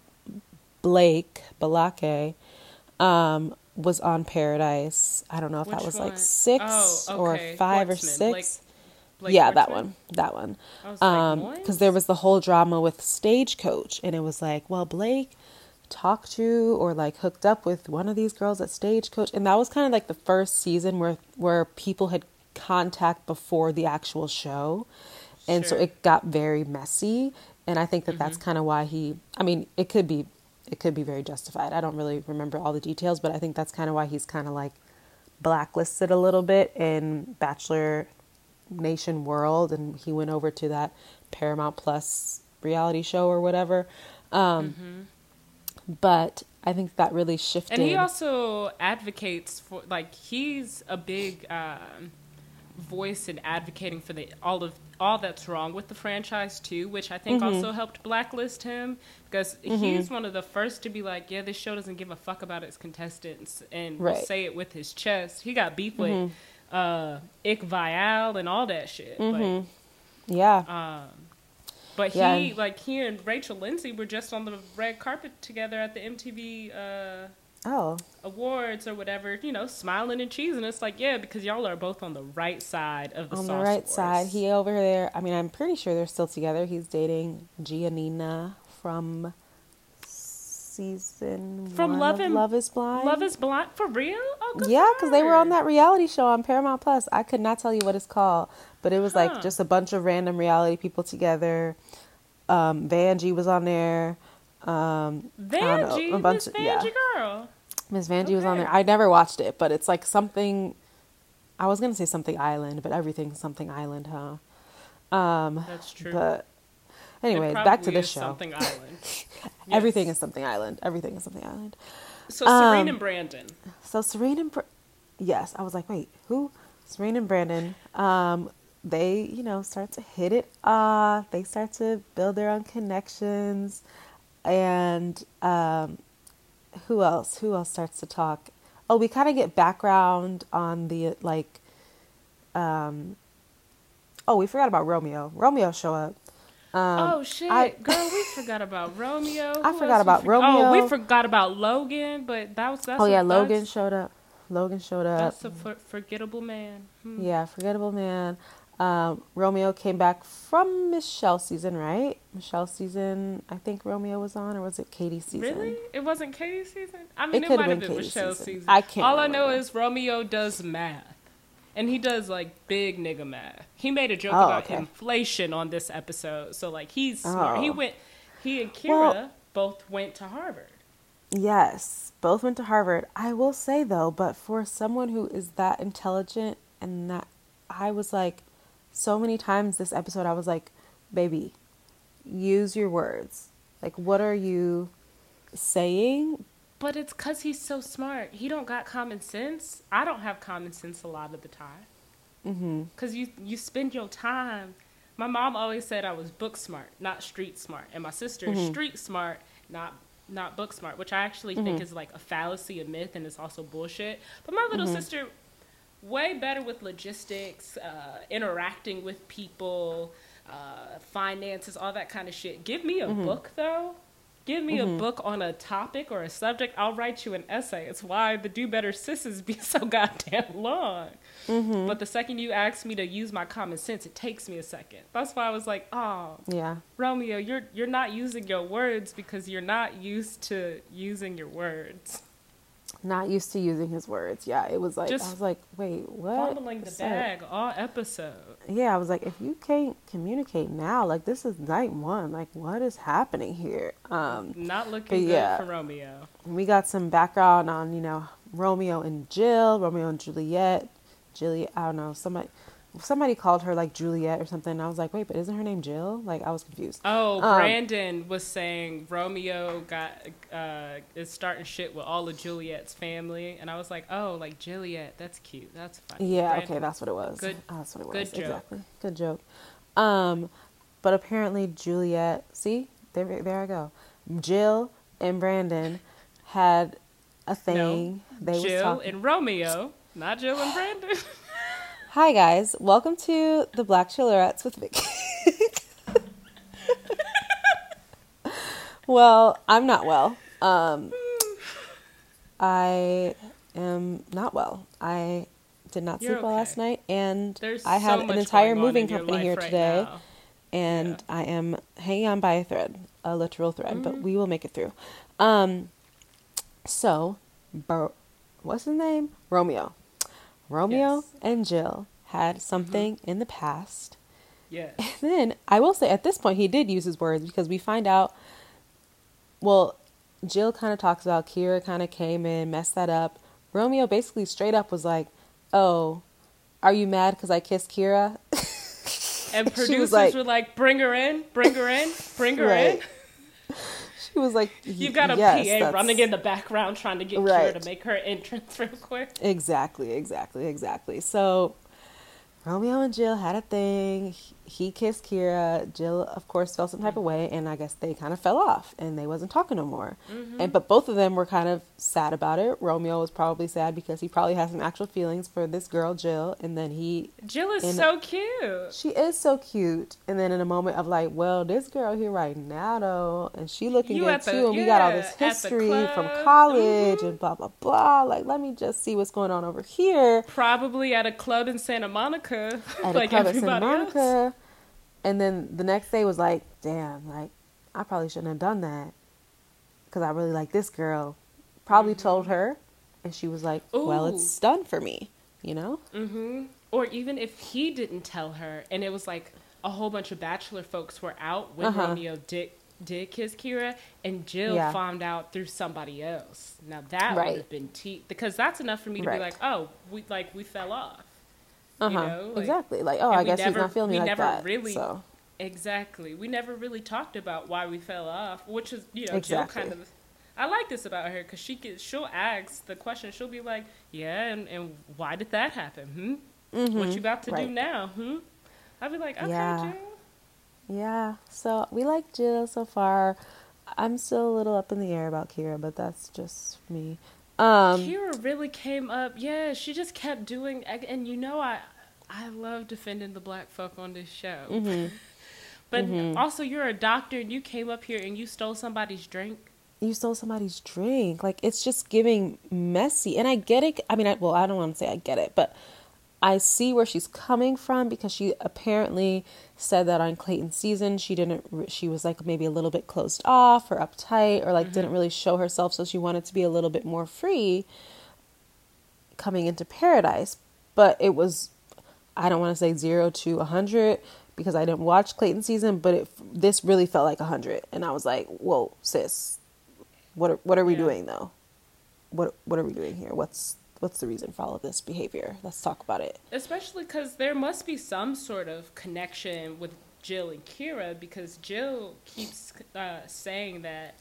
Blake Balake um, was on Paradise. I don't know if Which that was one? like six oh, okay. or five or six. yeah, that one. That one. Um, because there was the whole drama with Stagecoach, and it was like, well, Blake talked to or like hooked up with one of these girls at Stagecoach, and that was kind of like the first season where where people had contact before the actual show, and sure. so it got very messy. And I think that mm-hmm. that's kind of why he. I mean, it could be it could be very justified. I don't really remember all the details, but I think that's kind of why he's kind of like blacklisted a little bit in Bachelor Nation world, and he went over to that Paramount Plus reality show or whatever. Um, mm-hmm. But I think that really shifted. And he also advocates for like he's a big. Um, voice in advocating for the all of all that's wrong with the franchise too, which I think mm-hmm. also helped blacklist him because mm-hmm. he's one of the first to be like, yeah, this show doesn't give a fuck about its contestants and right. say it with his chest. He got beef mm-hmm. with uh, Ik Vial and all that shit. Mm-hmm. yeah. Um, but yeah. he like he and Rachel Lindsay were just on the red carpet together at the MTV. Uh, oh awards or whatever, you know, smiling and cheesing. It's like, yeah, because y'all are both on the right side of the on the right wars. side. He over there. I mean, I'm pretty sure they're still together. He's dating Giannina from season one. from Love and Love is Blind. Love is Blind for real? Oh, yeah, because they were on that reality show on Paramount Plus. I could not tell you what it's called, but it was huh. like just a bunch of random reality people together. Um, Vanjie was on there. Um, Vanjie, know, a bunch of, Vanjie yeah. girl. Miss Vanjie okay. was on there. I never watched it, but it's like something. I was gonna say something island, but everything's something island, huh? Um, That's true. But anyway, back to this show. Something [laughs] island. [laughs] yes. Everything is something island. Everything is something island. So Serene um, and Brandon. So Serene and Br- yes, I was like, wait, who? Serene and Brandon. Um, they, you know, start to hit it off. They start to build their own connections, and um, who else? Who else starts to talk? Oh, we kind of get background on the like. Um, oh, we forgot about Romeo. Romeo show up. Um, oh shit, I, girl, we [laughs] forgot about Romeo. I forgot about for- Romeo. Oh, we forgot about Logan, but that was that's. Oh yeah, Logan showed up. Logan showed up. That's a for- forgettable man. Hmm. Yeah, forgettable man. Um, Romeo came back from Michelle season, right? Michelle season, I think Romeo was on, or was it Katie season? Really? It wasn't Katie season? I mean, It it, might have been been Katie's Michelle's season. season. I can't All I know is Romeo does math. And he does like big nigga math. He made a joke Oh, about okay. inflation on this episode. So like he's smart. He Oh. went he and Kira Well- both went to Harvard. Yes, both went to Harvard. I will say though, but for someone who is that intelligent and that I was like so many times this episode I was like, baby, use your words. Like what are you saying? But it's cause he's so smart. He don't got common sense. I don't have common sense a lot of the time. Mhm. Cause you you spend your time. My mom always said I was book smart, not street smart, and my sister is mm-hmm. street smart, not not book smart, which I actually think mm-hmm. is like a fallacy, a myth, and it's also bullshit. But my little mm-hmm. sister, way better with logistics, uh, interacting with people, uh, finances, all that kind of shit. Give me a book though. Give me a book on a topic or a subject. I'll write you an essay. It's why the Do Better Sisses be [laughs] so goddamn long. But the second you ask me to use my common sense, it takes me a second. That's why I was like, oh, Yeah. Romeo, you're you're not using your words because you're not used to using your words. Not used to using his words. Yeah, it was like I was like, wait, what? Fumbling the up? bag all episode. Yeah, I was like, if you can't communicate now, like this is night one. Like what is happening here? Um Not looking But yeah. good for Romeo. we got some background on you know Romeo and Jill, Romeo and Juliet, Juliet. I don't know somebody. Somebody called her like Juliet or something. I was like, wait, but isn't her name Jill? Like I was confused. Oh, Um, Brandon was saying Romeo got uh, is starting shit with all of Juliet's family, and I was like, oh, like Juliet, that's cute, that's funny. Yeah, Brandon- okay, that's what it was. Good- Oh, that's what it was. good was. joke. Exactly. Good joke. Um, but apparently Juliet, see, there, there I go. Jill and Brandon had a thing. they was Jill talking. and Romeo, not Jill and Brandon. [laughs] Hi guys, welcome to the Black Chelorettes with Vicky. [laughs] well, I'm not well. Um, I am not well. I did not You're sleep well okay. last night, and There's I had so an entire moving company here right today, now. and Yeah. I am hanging on by a thread, a literal thread, but Mm-hmm. we will make it through. Um, so, Bar- what's his name? Romeo. Romeo Yes. and Jill had something mm-hmm. in the past. Yeah. [laughs] And then I will say at this point he did use his words because we find out well, Jill kind of talks about Kira kind of came in, messed that up. Romeo basically straight up was like, "Oh, are you mad cuz I kissed Kira?" And [laughs] producers like- were like, bring her in, bring her in, bring her [laughs] Right. in. She was like, "You've got a yes, PA that's- running in the background trying to get Right. Kira to make her entrance [laughs] real quick. Exactly, exactly, exactly. So Romeo and Jill had a thing. He- kissed Kira. Jill, of course, felt some type of way, and I guess they kind of fell off, and they wasn't talking no more. Mm-hmm. And but both of them were kind of sad about it. Romeo was probably sad because he probably has some actual feelings for this girl Jill, and then he Jill is And- so cute. she is so cute. And then in a moment of like, well, this girl here right now though, and she looking You good the- too, and we got all this history from college Mhm. and blah blah blah. Like, let me just see what's going on over here. Probably at a club in Santa Monica, at [laughs] like a club at Santa everybody else. And then the next day was like, damn, like I probably shouldn't have done that because I really like this girl. Probably told her, and she was like, well, Mm-hmm. It's done for me, you know. Mm-hmm. Or even if he didn't tell her, and it was like a whole bunch of bachelor folks were out when Uh-huh. Romeo did did kiss Kira, and Jill Yeah. found out through somebody else. Now that Right. would have been tea because that's enough for me to Right. be like, oh, we like we fell off. Uh huh. know, like- exactly. Like, oh, I guess he's not feeling me we like never that. really- so Exactly. We never really talked about why we fell off, which is you know Exactly. Jill kind of. I like this about her because she gets she'll ask the question. She'll be like, "Yeah, and, and why did that happen? Hmm? What you about to do Mm-hmm. Now? Hmm?" I'd be like, "Okay, Yeah. Jill." yeah. So we like Jill so far. I'm still a little up in the air about Kira, but that's just me. Um, Kira really came up. Yeah, she just kept doing, and you know, I I love defending the black folk on this show. mhm. [laughs] But Mhm. also, you're a doctor, and you came up here and you stole somebody's drink. you stole somebody's drink. Like it's just giving messy. And I get it. I mean, I, well, I don't want to say I get it, but I see where she's coming from because she apparently said that on Clayton's season she didn't she was like maybe a little bit closed off or uptight or like mm-hmm. didn't really show herself so she wanted to be a little bit more free coming into paradise but it was I don't want to say 0 to 100 because I didn't watch Clayton season but it this really felt like 100 and I was like whoa sis what are, what are we yeah. doing though what what are we doing here what's what's the reason for all of this behavior? Let's talk about it. Especially because there must be some sort of connection with Jill and Kira because Jill keeps uh, saying that,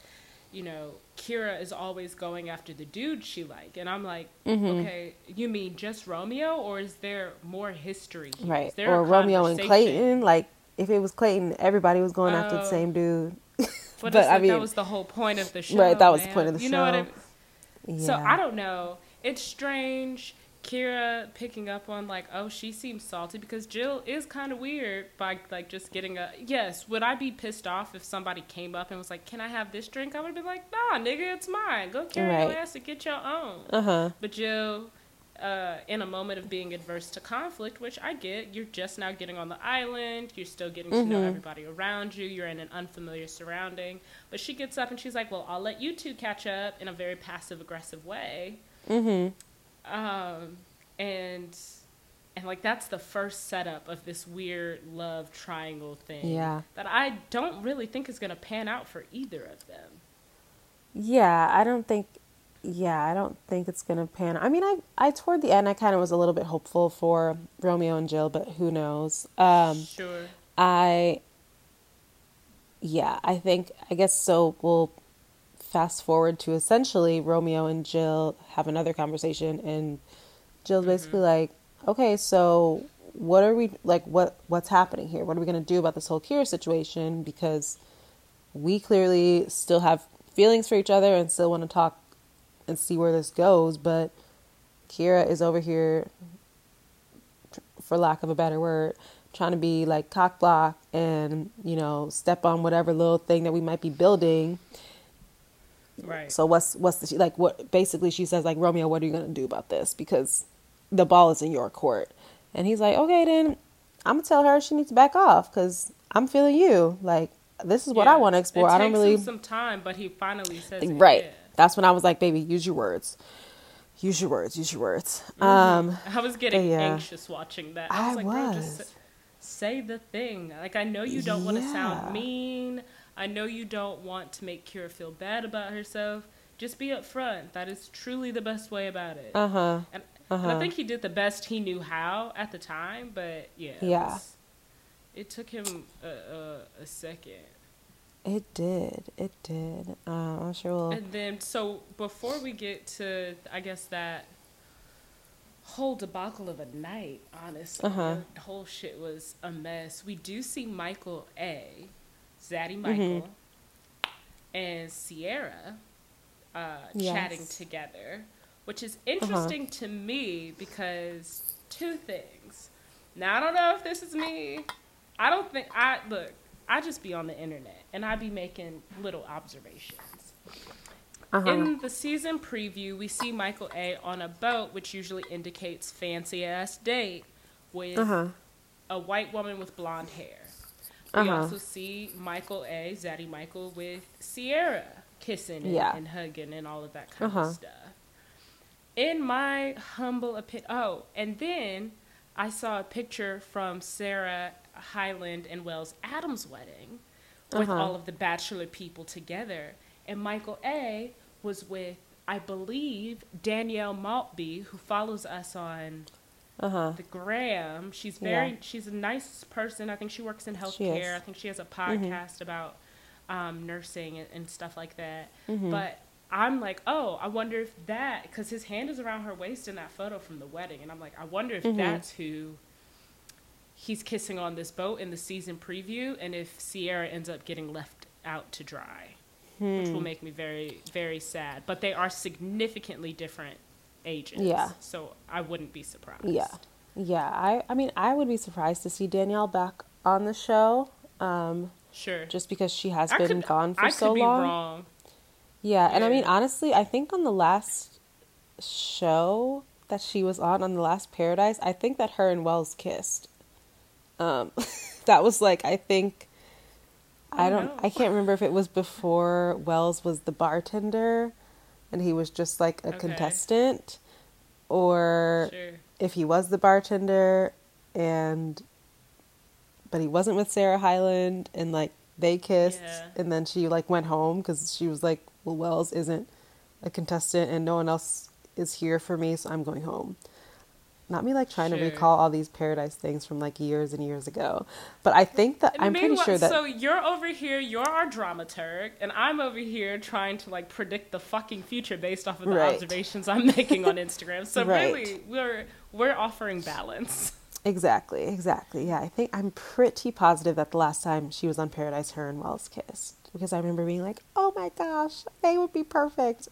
you know, Kira is always going after the dude she like, and I'm like, mm-hmm. okay, you mean just Romeo, or is there more history? Here? Right, or Romeo and Clayton? Like, if it was Clayton, everybody was going after the oh. same dude. but, [laughs] but I mean, that was the whole point of the show. Right, that was man. the point of the you show. Know what I mean? yeah. So I don't know it's strange Kira picking up on like, oh, she seems salty because Jill is kind of weird by like just getting a yes. Would I be pissed off if somebody came up and was like, "Can I have this drink?" I would be like, "Nah, nigga, it's mine. Go carry right. your ass to get your own." Uh huh. But Jill, uh, in a moment of being adverse to conflict, which I get, you're just now getting on the island. You're still getting mm-hmm. to know mm-hmm. everybody around you. You're in an unfamiliar surrounding. But she gets up and she's like, "Well, I'll let you two catch up in a very passive aggressive way." Mm-hmm. Um, and and like that's the first setup of this weird love triangle thing. Yeah. That I don't really think is gonna pan out for either of them. Yeah, I don't think. Yeah, I don't think it's gonna pan. I mean, I I toward the end I kind of was a little bit hopeful for Romeo and Jill, but who knows? Um, sure. I. Yeah, I think I guess so. We'll fast forward to essentially Romeo and Jill have another conversation and Jill's mm-hmm. basically like, "Okay, so what are we like what what's happening here? What are we going to do about this whole kira situation because we clearly still have feelings for each other and still want to talk and see where this goes, but kira is over here for lack of a better word, trying to be like cock block and, you know, step on whatever little thing that we might be building Right. So what's what's the like what basically she says like Romeo, what are you gonna do about this? Because the ball is in your court, and he's like, okay, then I'm gonna tell her she needs to back off because I'm feeling you. Like this is what yeah. I want to explore. It I don't really some time, but he finally says right. That's when I was like, baby, use your words. Use your words. Use your words. Mm-hmm. Um, I was getting yeah. anxious watching that. I was I like, was. bro, just say the thing. Like I know you don't want to sound mean. I know you don't want to make Kira feel bad about herself. Just be upfront. That is truly the best way about it. Uh huh. And, uh-huh. and, I think he did the best he knew how at the time, but yeah. Yeah. It, was, it took him a, a, a, second. It did. It did. Uh, I'm sure we'll. And then, so before we get to, I guess that whole debacle of a night, honestly, uh-huh. the whole shit was a mess. We do see Michael A Zaddy Michael mm-hmm. and Sierra uh, yes. chatting together, which is uh-huh. interesting uh-huh. to me because two things. Now I don't know if this is me. I don't think I look. I just be on the internet and I be making little observations. Uh-huh. In the season preview, we see Michael A on a boat, which usually indicates fancy ass date with uh-huh. a white woman with blonde hair. We uh-huh. also see Michael A. Zaddy Michael with Sierra kissing and, yeah. and hugging and all of that kind uh-huh. of stuff. In my humble opinion, oh, and then I saw a picture from Sarah Hyland and Wells Adams' wedding with uh-huh. all of the bachelor people together, and Michael A. was with, I believe, Danielle Maltby, who follows us on uh-huh. the Graham. She's very yeah. she's a nice person. I think she works in healthcare. I think she has a mm-hmm. podcast mm-hmm. about um, nursing and, and, stuff like that. Mm-hmm. But I'm like, oh, I wonder if that because his hand is around her waist in that photo from the wedding, and I'm like, I wonder if mm-hmm. that's who he's kissing on this boat in the season preview, and if Sierra ends up getting left out to dry. Hmm. Which will hmm. make me very, very sad. But they are significantly different ages. Yeah. So I wouldn't be surprised. Yeah. Yeah. I, I mean, I would be surprised to see Danielle back on the show. Um, sure. Just because she has I been could, gone for I so long. wrong. Yeah, yeah, and I mean, honestly, I think on the last show that she was on on the last Paradise, I think that her and Wells kissed. Um, [laughs] that was like I think I don't I can't remember if it was before Wells was the bartender and he was just like a okay. contestant or sure. if he was the bartender and but he wasn't with Sarah Hyland and like they kissed yeah. and then she like went home cuz she was like well Wells isn't a contestant and no one else is here for me so I'm going home not me like trying sure. to recall all these paradise things from like years and years ago but i think that i'm pretty sure that so you're over here you're our dramaturg and i'm over here trying to like predict the fucking future based off of the right. observations i'm making on instagram so right. really we're we're offering balance exactly exactly yeah i think i'm pretty positive that the last time she was on paradise her and wells kissed because i remember being like oh my gosh they would be perfect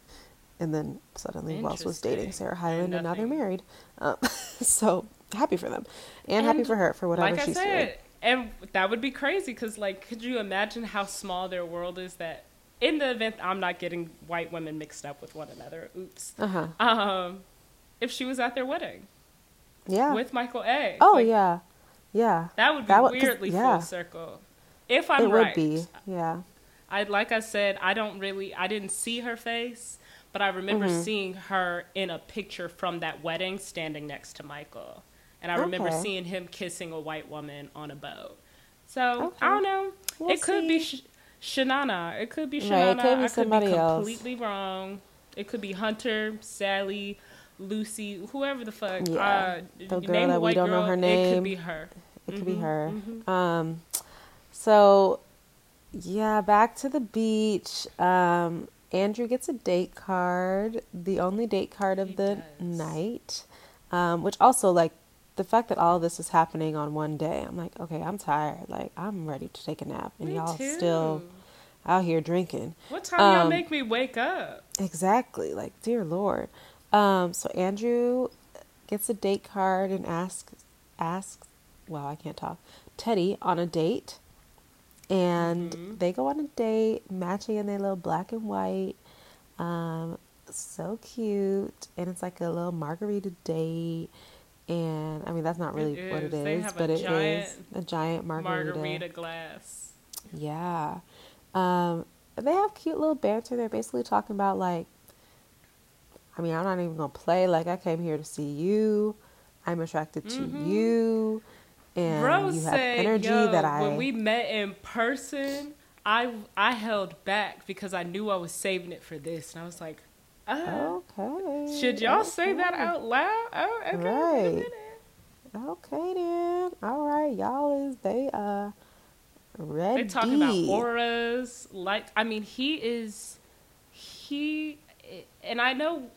and then suddenly Wells was dating Sarah Hyland, and, now they're married. Um, [laughs] so happy for them, and, and, happy for her for whatever like she's said, doing. And that would be crazy because, like, could you imagine how small their world is? That in the event I'm not getting white women mixed up with one another. Oops. Uh-huh. Um, if she was at their wedding. Yeah. With Michael A. Oh like, yeah, yeah. That would be that would, weirdly yeah. full circle. If I'm it right. It would be. Yeah. I like I said, I don't really, I didn't see her face, but I remember mm-hmm. seeing her in a picture from that wedding standing next to Michael. And I okay. remember seeing him kissing a white woman on a boat. So okay. I don't know. We'll it could be Sh- Shanana. It could be Shanana. Right, it could be I somebody could be completely else. wrong. It could be Hunter, Sally, Lucy, whoever the fuck. Yeah. Uh, the girl that we don't girl, know her name. It could be her. It could mm-hmm, be her. Mm-hmm. Um, so yeah, back to the beach. Um, Andrew gets a date card, the only date card of he the does. night, um, which also like the fact that all this is happening on one day. I'm like, okay, I'm tired. Like I'm ready to take a nap, and me y'all too. still out here drinking. What time um, y'all make me wake up? Exactly. Like, dear Lord. Um, so Andrew gets a date card and asks asks. Well, I can't talk. Teddi on a date and mm-hmm. they go on a date, matching in their little black and white. Um, so cute, and it's like a little margarita date. And I mean, that's not really it what it is, but it is a giant margarita. margarita glass. Yeah. Um, they have cute little banter. They're basically talking about like, I mean, I'm not even gonna play. Like, I came here to see you. I'm attracted to mm-hmm. you and Bro you have said, energy that I. When we met in person, I I held back because I knew I was saving it for this, and I was like, uh, okay. Should y'all okay. say that out loud? Oh, okay. Right. Okay then. All right, y'all is they uh ready. They talking about auras. Like, I mean, he is he, and I know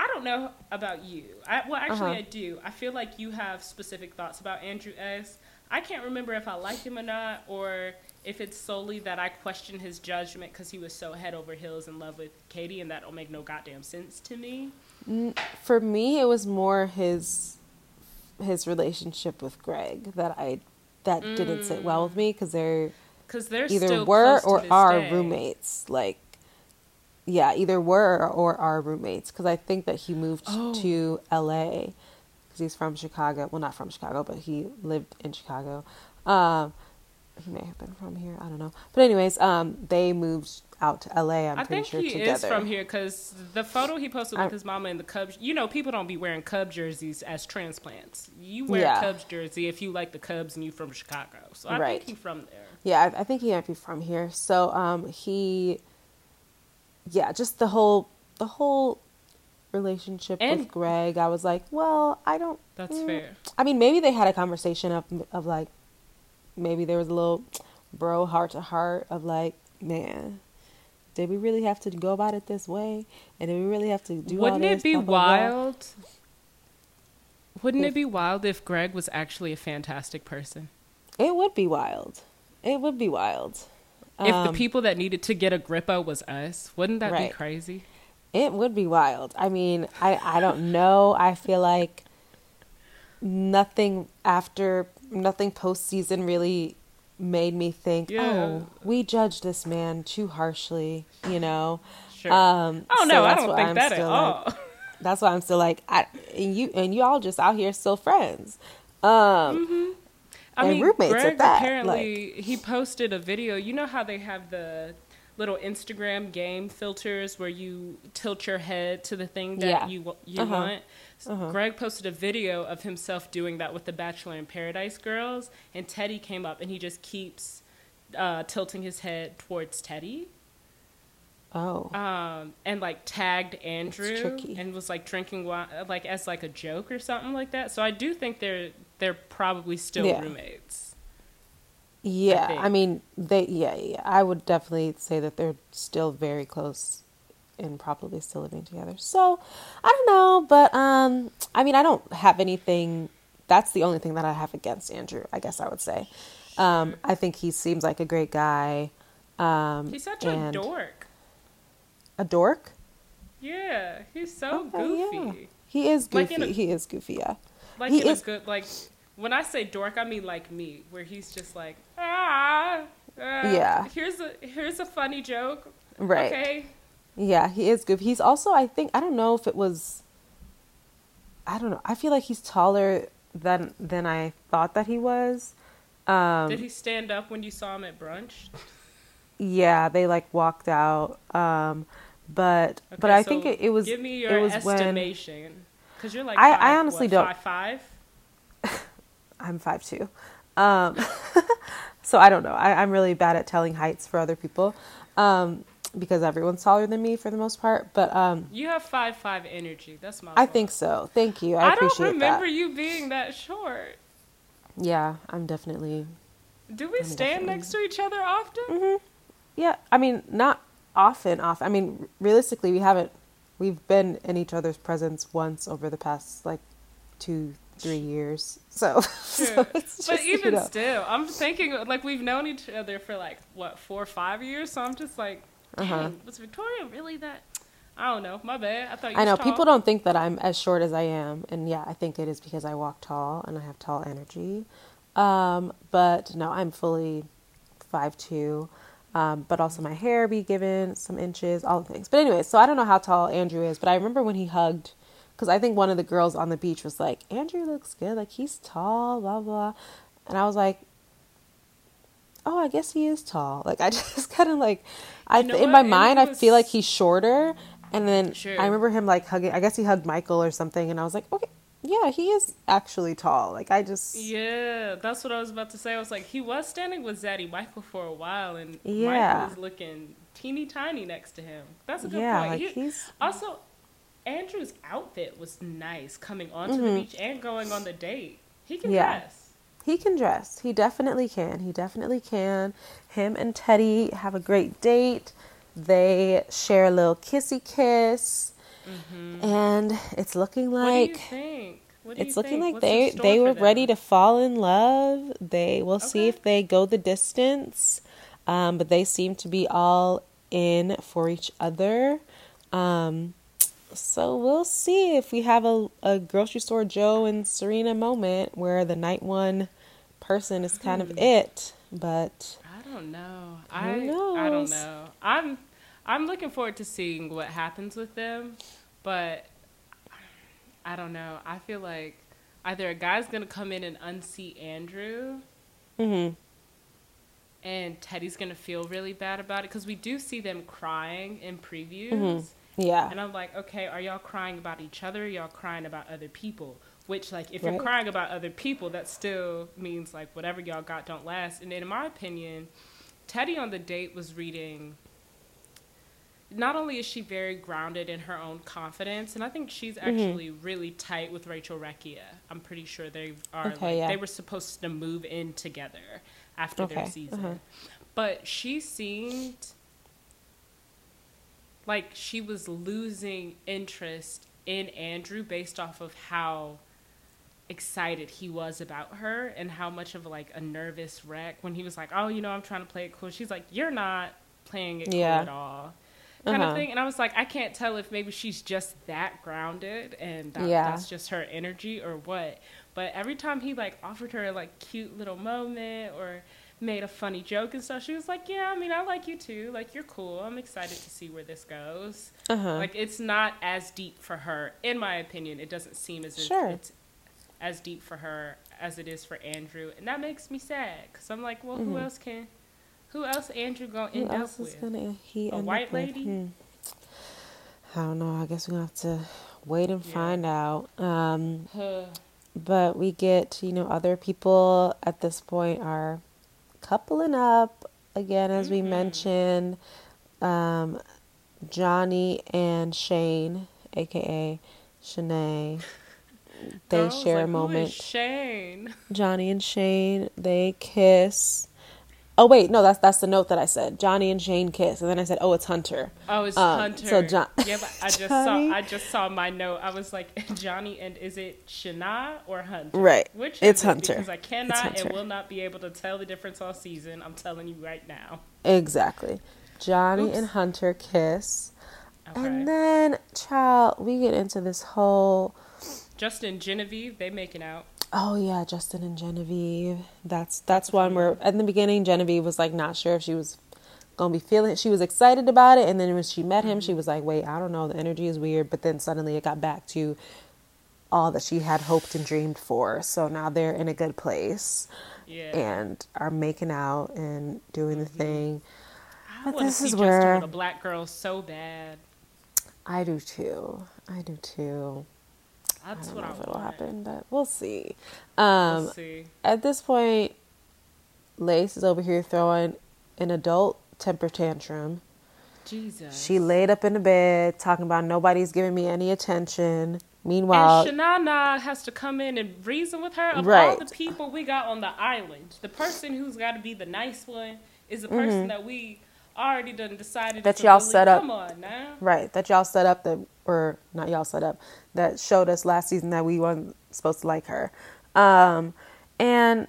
I don't know about you. I, well, actually, uh-huh. I do. I feel like you have specific thoughts about Andrew S. I can't remember if I like him or not, or if it's solely that I question his judgment because he was so head over heels in love with Katie, and that don't make no goddamn sense to me. For me, it was more his his relationship with Greg that I that mm. didn't sit well with me because they're because they're either were or are day. roommates. Like yeah, either were or are roommates because I think that he moved oh. to L.A. because he's from Chicago. Well, not from Chicago, but he lived in Chicago. Um, he may have been from here. I don't know. But anyways, um, they moved out to LA. I'm I pretty sure together. I think he is from here because the photo he posted with I, his mama in the Cubs. You know, people don't be wearing Cubs jerseys as transplants. You wear yeah. a Cubs jersey if you like the Cubs and you're from Chicago. So I right. think he's from there. Yeah, I, I, think he might be from here. So um, he yeah, just the whole the whole relationship and, with Greg. I was like, well, I don't. That's mm. fair. I mean, maybe they had a conversation of of like, maybe there was a little bro heart to heart of like, man. Did we really have to go about it this way? And did we really have to do? Wouldn't it be wild? Wouldn't if, it be wild if Greg was actually a fantastic person? It would be wild. It would be wild. If um, the people that needed to get Agrippa was us, wouldn't that right. be crazy? It would be wild. I mean, I I don't know. I feel like nothing after nothing postseason really made me think, yeah. oh, we judged this man too harshly, you know. Sure. Um, oh no, so I don't think that at all. Like, that's why I'm still like, I, and you and you all just out here still friends. Um, mm-hmm. I and mean, roommates Greg at that. Apparently, like, he posted a video. You know how they have the little Instagram game filters where you tilt your head to the thing that yeah. you you uh-huh. want. Uh-huh. Greg posted a video of himself doing that with the Bachelor in Paradise girls, and Teddi came up and he just keeps uh, tilting his head towards Teddi. Oh. Um, and like tagged Andrew and was like drinking wine, like as like a joke or something like that. So I do think they're they're probably still yeah. roommates. Yeah, I, I, mean they. Yeah, yeah. I would definitely say that they're still very close and probably still living together. So I don't know, but um, I mean I don't have anything. That's the only thing that I have against Andrew. I guess I would say. Um, I think he seems like a great guy. Um, He's such a dork a dork? Yeah, he's so okay, goofy. Yeah. He is goofy. Like a, he is goofy. Yeah. Like he in is, a good like. When I say dork, I mean like me, where he's just like ah. Uh, yeah. Here's a here's a funny joke. Right. Okay. Yeah, he is goofy. He's also, I think, I don't know if it was. I don't know. I feel like he's taller than than I thought that he was. Um, Did he stand up when you saw him at brunch? Yeah, they like walked out. Um, but okay, but I so think it, it, was. Give me your it was estimation, because you're like I, five, I honestly what, don't five five. [laughs] I'm five two, um, [laughs] so I don't know. I, am really bad at telling heights for other people, um, because everyone's taller than me for the most part. But um, you have five five energy. That's my. I fault. think so. Thank you. I, I don't remember that. you being that short. Yeah, I'm definitely. Do we I'm stand definitely... next to each other often? Mm-hmm. Yeah, I mean, not often, off. I mean, realistically, we haven't. We've been in each other's presence once over the past like two, three years. So, [laughs] so just, but even you know. still, I'm thinking like we've known each other for like what four or five years. So I'm just like, uh-huh. was Victoria really that? I don't know. My bad. I thought you. I know tall. people don't think that I'm as short as I am, and yeah, I think it is because I walk tall and I have tall energy. Um, but no, I'm fully five two um, but also my hair be given some inches, all the things. But anyway, so I don't know how tall Andrew is, but I remember when he hugged, because I think one of the girls on the beach was like, Andrew looks good, like he's tall, blah blah, and I was like, oh, I guess he is tall. [laughs] Like I just [laughs] kind of like, I you know in my mind was... I feel like he's shorter, and then sure. I remember him like hugging. I guess he hugged Michael or something, and I was like, okay, yeah, he is actually tall. Like I just Yeah, that's what I was about to say. I was like, he was standing with Zaddy Michael for a while and yeah. Michael was looking teeny tiny next to him. That's a good yeah, point. Like he, he's... Also, Andrew's outfit was nice coming onto mm-hmm. the beach and going on the date. He can yeah. dress. He can dress. He definitely can. He definitely can. Him and Teddi have a great date. They share a little kissy kiss. Mm-hmm. And it's looking like it's looking like What's they they were ready to fall in love. They will okay. see if they go the distance. Um, but they seem to be all in for each other. Um, so we'll see if we have a, a grocery store Joe and Serena moment where the night one person is kind hmm. of it. But I don't know. I I don't know. I'm I'm looking forward to seeing what happens with them. But I don't know. I feel like either a guy's gonna come in and unseat Andrew, mm-hmm. and Teddi's gonna feel really bad about it because we do see them crying in previews. Mm-hmm. Yeah, and I'm like, okay, are y'all crying about each other? y'all crying about other people? Which, like, if right. you're crying about other people, that still means like whatever y'all got don't last. And in my opinion, Teddi on the date was reading not only is she very grounded in her own confidence, and I think she's mm-hmm. actually mm-hmm. really tight with Rachel Recchia. I'm pretty sure they are. Okay, like, yeah. They were supposed to move in together after okay. their season, uh-huh. but she seemed like she was losing interest in Andrew based off of how excited he was about her and how much of like a nervous wreck when he was like, "Oh, you know, I'm trying to play it cool." She's like, "You're not playing it yeah. cool at all." kind uh-huh. of thing. And I was like, I can't tell if maybe she's just that grounded and that, yeah. that's just her energy or what. But every time he like offered her a like cute little moment or made a funny joke and stuff. She was like, "Yeah, I mean, I like you too. Like, you're cool. I'm excited to see where this goes." Uh-huh. Like, it's not as deep for her, in my opinion. It doesn't seem as Sure. if it's as deep for her as it is for Andrew, and that makes me sad because I'm like, well, who Mhm. else can? Who else Andrew gonna Who end up with? gonna he A white lady? Hmm. I don't know. I guess we're gonna have to wait and Yeah. find out. Um, Huh. but we get you know other people at this point are coupling up again as we Mhm. mentioned um, johnny and shane aka Shanae. they share like, a "Who is moment Shane. [laughs] johnny and shane they kiss oh wait no that's that's the note that i said johnny and shane kiss and then i said oh it's hunter Oh, it's Um, Hunter. so John- yeah, but I just Johnny- saw. I just saw [laughs] my note. I was like, [laughs] Johnny, and is it Shana or Hunter? Right. Which is It's it? Hunter. Because I cannot and will not be able to tell the difference all season. I'm telling you right now. exactly johnny Oops. and hunter kiss Okay. and then child we get into this whole Justin Genevieve, they making out. Oh yeah, Justin and Genevieve. That's that's one where at the beginning Genevieve was like not sure if she was gonna be feeling. She was excited about it, and then when she met him, Mm-hmm. she was like, "Wait, I don't know. The energy is weird." But then suddenly it got back to all that she had hoped and dreamed for. So now they're in a good place Yeah. and are making out and doing the thing. I but want to this see is Justin where- a black girl so bad. I do too. I do too. I don't what know I if it'll happen, but we'll see. Um, we'll see. at this point, Lace is over here throwing an adult temper tantrum. Jesus. She laid up in the bed talking about nobody's giving me any attention. Meanwhile, and Shanana has to come in and reason with her. Of all Right. the people we got on the island, the person who's got to be the nice one is the person that we already done decided. That y'all set up. Come on now. right, that y'all set up that, or not y'all set up, that showed us last season that we weren't supposed to like her. Um, and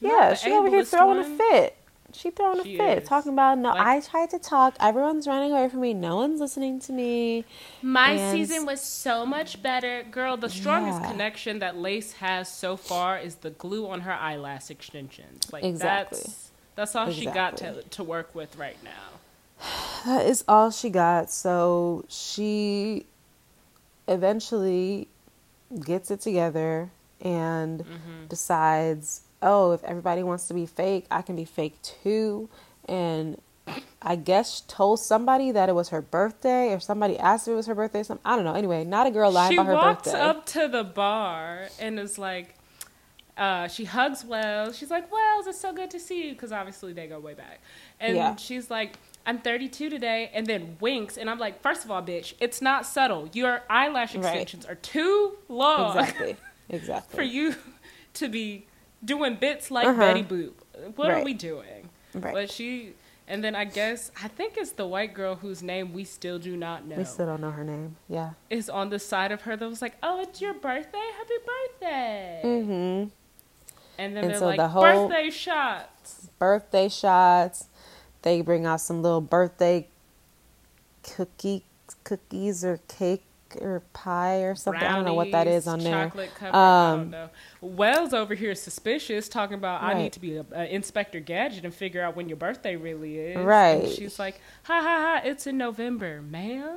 yeah, she over here throwing one. a fit. She throwing She a fit, is. talking about no. Like- I tried to talk. Everyone's running away from me. No one's listening to me. My And- season was so much better. Girl, the strongest Yeah. connection that Lace has so far is the glue on her eyelash extensions. Like Exactly. that's that's all she got to to work with right now. [sighs] That is all she got. So she eventually gets it together and Mm-hmm. decides, oh, if everybody wants to be fake, I can be fake too. And I guess told somebody that it was her birthday, or somebody asked if it was her birthday. Some I don't know. Anyway, not a girl lying she about her walks birthday. up to the bar and is like, uh, she hugs Wells. She's like, Wells, it's so good to see you. Because obviously they go way back. And Yeah. she's like, I'm 32 today. And then winks. And I'm like, first of all, bitch, it's not subtle. Your eyelash Right. extensions are too long exactly, [laughs] exactly. for you to be doing bits like Uh-huh. Betty Boop. What are we doing? Right. But she, and then I guess, I think it's the white girl whose name we still do not know We still don't know her name. Yeah. is on the side of her that was like, "Oh, it's your birthday! Happy birthday!" Mm-hmm. And then And they're so like, the whole- "Birthday shots." birthday shots. They bring out some little birthday cookie cookies or cake or pie or something. I don't know what that is on Brownies, there. Covered. Um. Wells over here is suspicious, talking about I need to be a, a Inspector Gadget and figure out when your birthday really is. Right. And she's like, "Ha ha ha! It's in November, ma'am.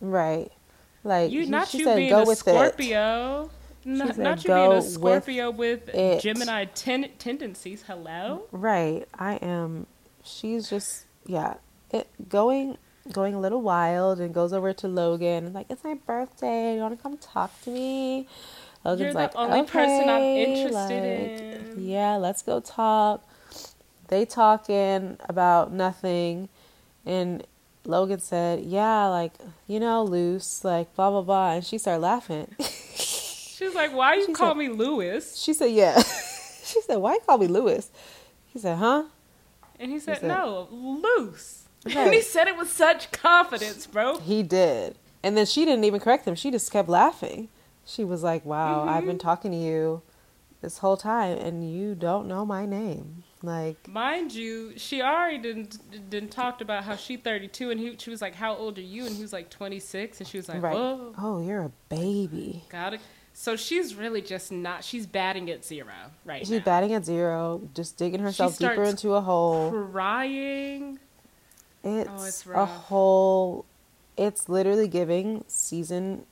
Right. Like You not she you said, being go a with Scorpio." Not, said, not you being a Scorpio with, it." Gemini ten- tendencies. Hello. Right. I am she's just yeah. It going going a little wild and goes over to Logan and like, It's my birthday, you wanna come talk to me? Logan's You're the like, only person I'm interested like, in. Yeah, let's go talk. They talking about nothing and Logan said, Yeah, like, you know, loose, like blah blah blah and she started laughing. [laughs] She's like, "Why you She call said- me Lewis?" She said, "Yeah." [laughs] she said, "Why you call me Lewis?" He said, "Huh?" And he said, said- "No, loose." And he said it with such confidence, bro. He did, and then she didn't even correct him. She just kept laughing. She was like, "Wow, I've been mm-hmm. talking to you this whole time, and you don't know my name." Like, Mind you, she already didn't didn't talked about how she 32, and he she was like, "How old are you?" And he was like 26, and she was like, right? Oh, you're a baby. gotta So she's really just not. She's batting at zero right She's now. batting at zero, just digging herself deeper into a hole. Crying. It's, Oh, it's a whole. It's literally giving season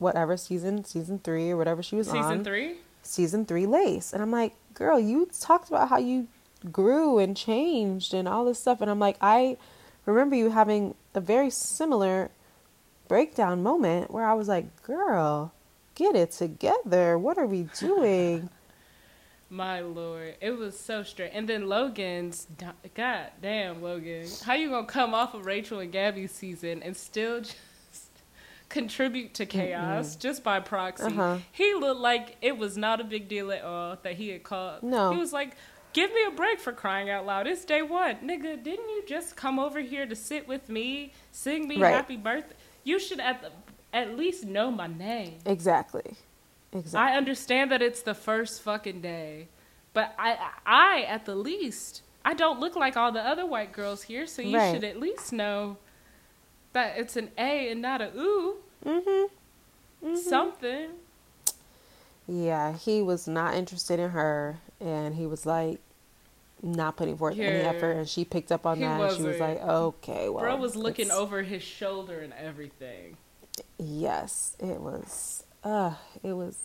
whatever season season three or whatever she was on. Season on three. season three lace, and I'm like, girl, you talked about how you grew and changed and all this stuff, and I'm like, I remember you having a very similar breakdown moment where I was like, girl, get it together. What are we doing? [laughs] My lord, it was so straight. And then Logan's, god damn, Logan, how you gonna come off of Rachel and Gabby's season and still [laughs] just contribute to chaos just by proxy? Uh-huh. He looked like it was not a big deal at all that he had called. No. he was like, "Give me a break for crying out loud. It's day one, nigga. Didn't you just come over here to sit with me, sing me Right. happy birthday? You should at the, at least know my name." exactly. Exactly. I understand that it's the first fucking day, but I, I at the least, I don't look like all the other white girls here, so you Right. should at least know that it's an A and not a ooh. mm-hmm. Something. Yeah, he was not interested in her, and he was like not putting forth any effort, and she picked up on that. And she was like, "Okay, well." Bro was looking it's- over his shoulder and everything. Yes, it was. Uh, it was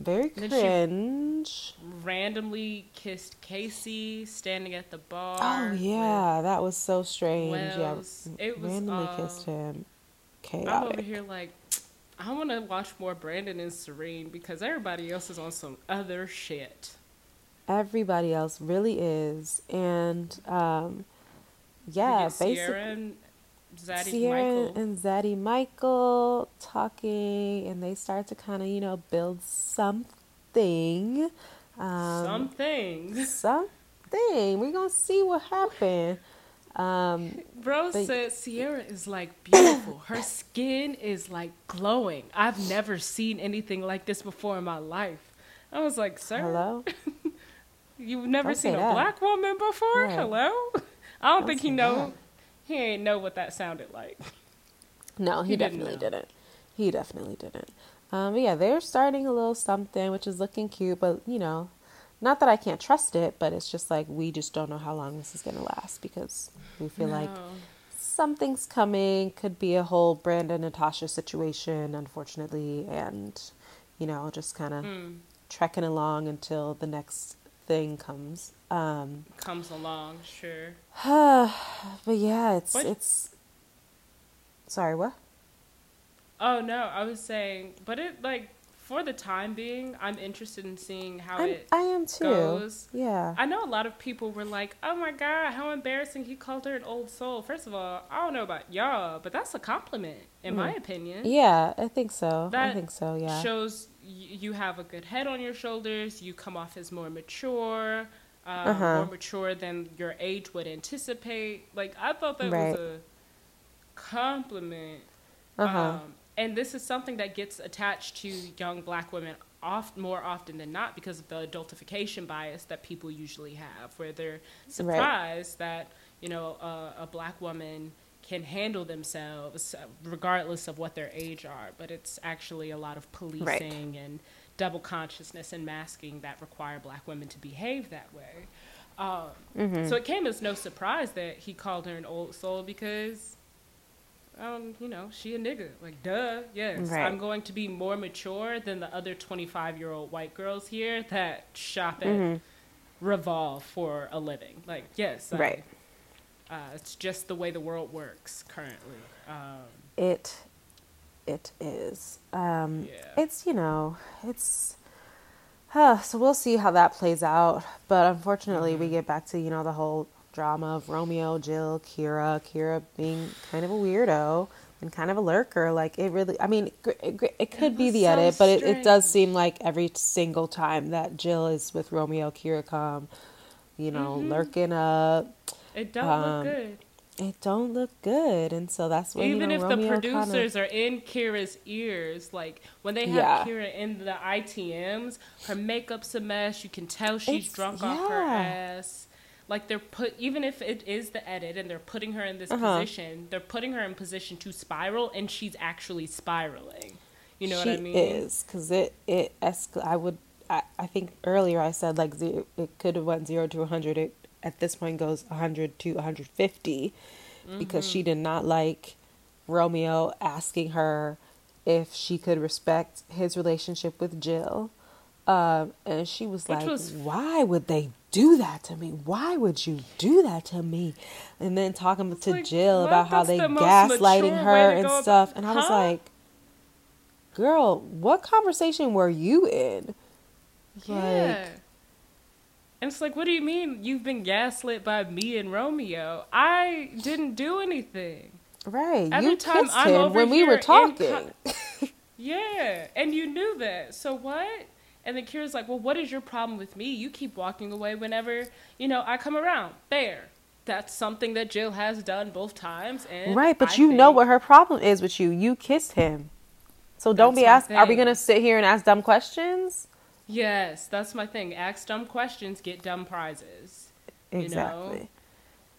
very cringe. Randomly kissed Casey standing at the bar. Oh yeah, that was so strange. Wells. yeah, It was, randomly uh, kissed him. I'm over here like, I want to watch more Brandon and Serene because everybody else is on some other shit. Everybody else really is, and um, yeah, basically. and Zaddy Sierra Michael. and Zaddy Michael talking, and they start to kind of, you know, build something. Um, Some things. [laughs] something. We're gonna see what happened. Um, Bro But- said Sierra is like beautiful. [coughs] Her skin is like glowing. I've never seen anything like this before in my life. I was like, sir, hello. [laughs] you've never Don't seen a that. black woman before? Right. Hello? [laughs] I don't, Don't think he say know. that. He ain't know what that sounded like. No, he, He didn't definitely didn't. He definitely didn't. Um, but yeah, they're starting a little something, which is looking cute. But you know, not that I can't trust it, but it's just like we just don't know how long this is gonna last because we feel like something's coming. Could be a whole Brendan Natasha situation, unfortunately, and you know, just kind of Mm, trekking along until the next thing comes. Um, comes along, sure. [sighs] but yeah, it's it's. Sorry, what? Oh no, I was saying, but it like for the time being, I'm interested in seeing how I'm, it I am too. goes. Yeah. I know a lot of people were like, "Oh my god, how embarrassing!" He called her an old soul. First of all, I don't know about y'all, but that's a compliment, in my opinion. Yeah, I think so. I think so. Yeah. Shows y- you have a good head on your shoulders. You come off as more mature, um, Uh-huh. more mature than your age would anticipate. Like I thought that Right. was a compliment. Uh huh. Um, and this is something that gets attached to young black women oft, more often than not because of the adultification bias that people usually have, where they're surprised that, you know, a, a black woman can handle themselves uh, regardless of what their age are. But it's actually a lot of policing and double consciousness and masking that require black women to behave that way. Um, Mm-hmm. So it came as no surprise that he called her an old soul because um, you know, she a nigga. Like, duh, yes. Right. I'm going to be more mature than the other 25 year old white girls here that shop at Mhm. Revolve for a living. Like, yes. I- Right. uh, it's just the way the world works currently. Um, It, it is. Um, Yeah. It's you know, it's. Huh, so we'll see how that plays out. But unfortunately, we get back to you know the whole drama of Romeo, Jill, Kira, Kira being kind of a weirdo and kind of a lurker. Like it really, I mean, it, it could be the so edit, but it, it does seem like every single time that Jill is with Romeo, Kira come, you know, Mhm. lurking up. it don't Um, look good. It don't look good, and so that's when Even you know, if the Romeo kinda- producers are in Kira's ears, like when they have Yeah. Kira in the ITMs, her makeup's a mess. You can tell she's It's- drunk off her ass. Like they're put, even if it is the edit and they're putting her in this Uh-huh. position, they're putting her in position to spiral, and she's actually spiraling. You know she what I mean? is because it it escal- I would I, I think earlier I said like zero, it could have went zero to 100. It at this point goes 100 to 150 mm-hmm. because she did not like Romeo asking her if she could respect his relationship with Jill. Um, and she was Which like, was... "Why would they do that to me? Why would you do that to me?" And then talking to like, Jill about how they the gaslighting her and stuff, and I was like, "Girl, what conversation were you in?" Yeah. Like, and it's like, what do you mean you've been gaslit by me and Romeo? I didn't do anything. Right. Every you time kissed I'm him when we were talking. [laughs] yeah, and you knew that. So what? And then Kira's like, well, what is your problem with me? You keep walking away whenever, you know, I come around. Fair. That's something that Jill has done both times. And right, but I you know what her problem is with you. You kissed him. So don't be asked, are we going to sit here and ask dumb questions? Yes, that's my thing. Ask dumb questions, get dumb prizes. Exactly. You know?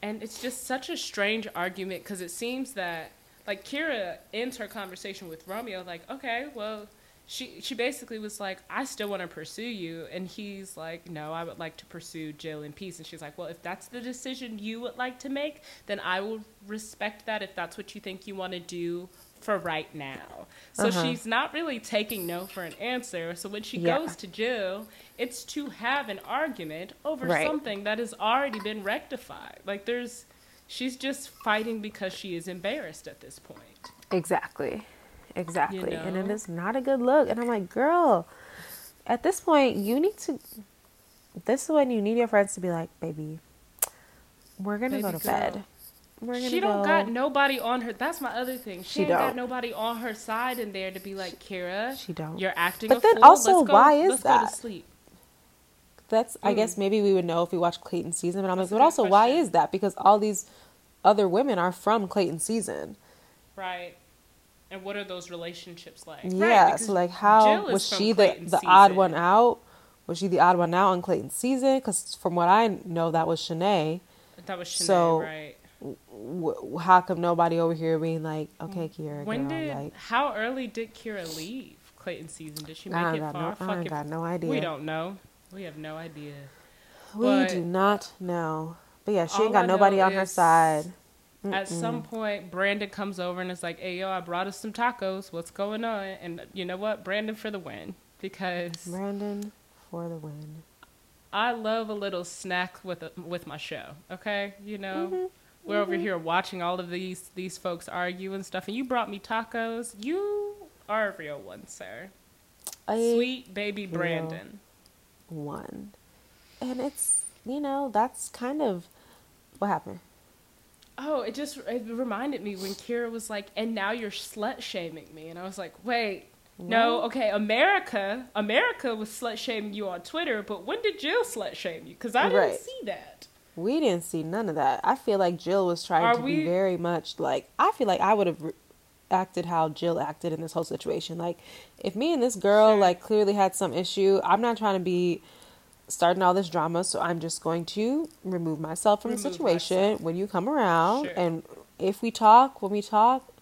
And it's just such a strange argument because it seems that, like, Kira ends her conversation with Romeo, like, okay, well, she she basically was like, I still want to pursue you, and he's like, No, I would like to pursue Jill in peace. And she's like, Well, if that's the decision you would like to make, then I will respect that. If that's what you think you want to do for right now. So uh-huh. she's not really taking no for an answer. So when she yeah. goes to Jill, it's to have an argument over right. something that has already been rectified. Like there's she's just fighting because she is embarrassed at this point. Exactly. Exactly. You know? And it is not a good look. And I'm like, girl, at this point, you need to. This is when you need your friends to be like, baby, we're going to go to girl. bed. She don't go. got nobody on her. That's my other thing. She, she ain't don't. got nobody on her side in there to be like, Kira, she don't. You're acting. But then fool. also, go, why is that? sleep. That's. Mm. I guess mm. maybe we would know if we watched Clayton season. But I'm like, but also, question. why is that? Because all these other women are from Clayton season. Right. And what are those relationships like? Yeah, right, so like how was she the the odd one out? Was she the odd one out on Clayton season? Because from what I know, that was Shanae. That was Shanae, so, right? W- how come nobody over here being like, okay, Kira? When girl, did? Like, how early did Kira leave Clayton season? Did she make I it far? No, I got no idea. We don't know. We have no idea. We but do not know. But yeah, she ain't got nobody on her side. Mm-mm. At some point, Brandon comes over and is like, "Hey, yo, I brought us some tacos. What's going on?" And you know what? Brandon for the win because Brandon for the win. I love a little snack with a, with my show. Okay, you know, mm-hmm. We're mm-hmm. over here watching all of these these folks argue and stuff, and you brought me tacos. You are a real one, sir. A Sweet baby Brandon. One, and it's you know that's kind of what happened. Oh, it just it reminded me when Kira was like, "And now you're slut shaming me," and I was like, "Wait, what? no, okay, America, America was slut shaming you on Twitter, but when did Jill slut shame you? Because I didn't right. see that." We didn't see none of that. I feel like Jill was trying Are to we... be very much like. I feel like I would have re- acted how Jill acted in this whole situation. Like, if me and this girl sure. like clearly had some issue, I'm not trying to be starting all this drama, so I'm just going to remove myself from remove the situation myself. when you come around. Sure. And if we talk, when we talk,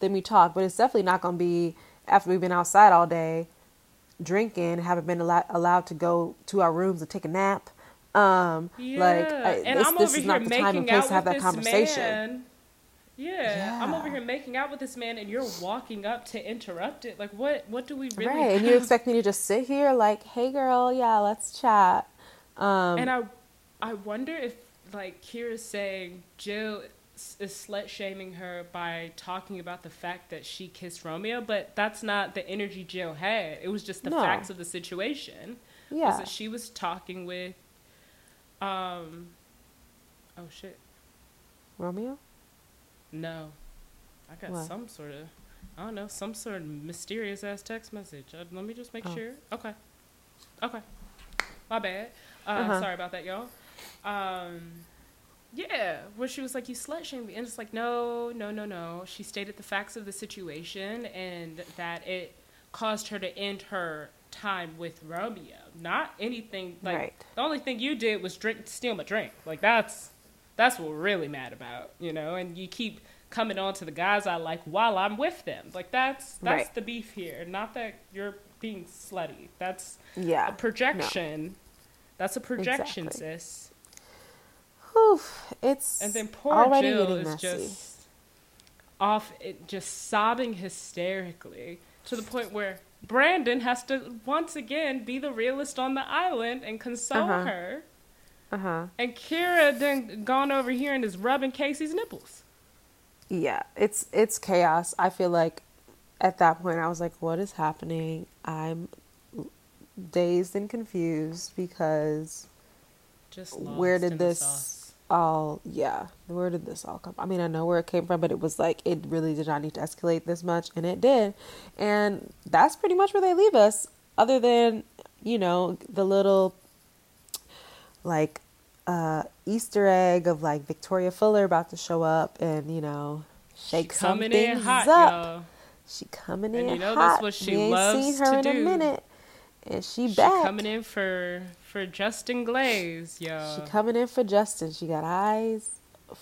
then we talk. But it's definitely not going to be after we've been outside all day drinking, haven't been al- allowed to go to our rooms and take a nap. Um, yeah. like, I, and this, I'm this is not the time and place to have that conversation. Man yeah, yeah, I'm over here making out with this man, and you're walking up to interrupt it. Like, what? What do we really? Right, have? and you expect me to just sit here, like, "Hey, girl, yeah, let's chat." Um, and I, I wonder if like Kira's saying Jill is slut shaming her by talking about the fact that she kissed Romeo, but that's not the energy Jill had. It was just the no. facts of the situation. Yeah, was that she was talking with, um, oh shit, Romeo. No. I got what? some sort of, I don't know, some sort of mysterious ass text message. Uh, let me just make oh. sure. Okay. Okay. My bad. Uh, uh-huh. Sorry about that, y'all. Um, yeah, where she was like, "You slut shamed me," and it's like, no, no, no, no. She stated the facts of the situation and that it caused her to end her time with Romeo. Not anything like right. the only thing you did was drink, steal my drink. Like that's that's what we're really mad about, you know. And you keep coming on to the guys I like while I'm with them. Like that's that's Right. the beef here. Not that you're being slutty. That's Yeah. a projection. That's a projection, Exactly. sis. Whew, it's And then poor Jill is messy. just off, it, just sobbing hysterically to the point where Brandon has to once again be the realist on the island and console Uh-huh. her. Uh huh. And Kira then gone over here and is rubbing Casey's nipples. Yeah, it's it's chaos. I feel like at that point I was like, what is happening? I'm dazed and confused because Just where did this. All yeah, where did this all come? I mean, I know where it came from, but it was like it really did not need to escalate this much and it did. And that's pretty much where they leave us other than, you know, the little like uh Easter egg of like Victoria Fuller about to show up and, you know, shake She coming in hot, up. y'all. She coming And in you know hot. that's what she we ain't loves seen her to in do. a minute, and she, She back. coming in for for Justin Glaze, y'all. She coming in for Justin. She got eyes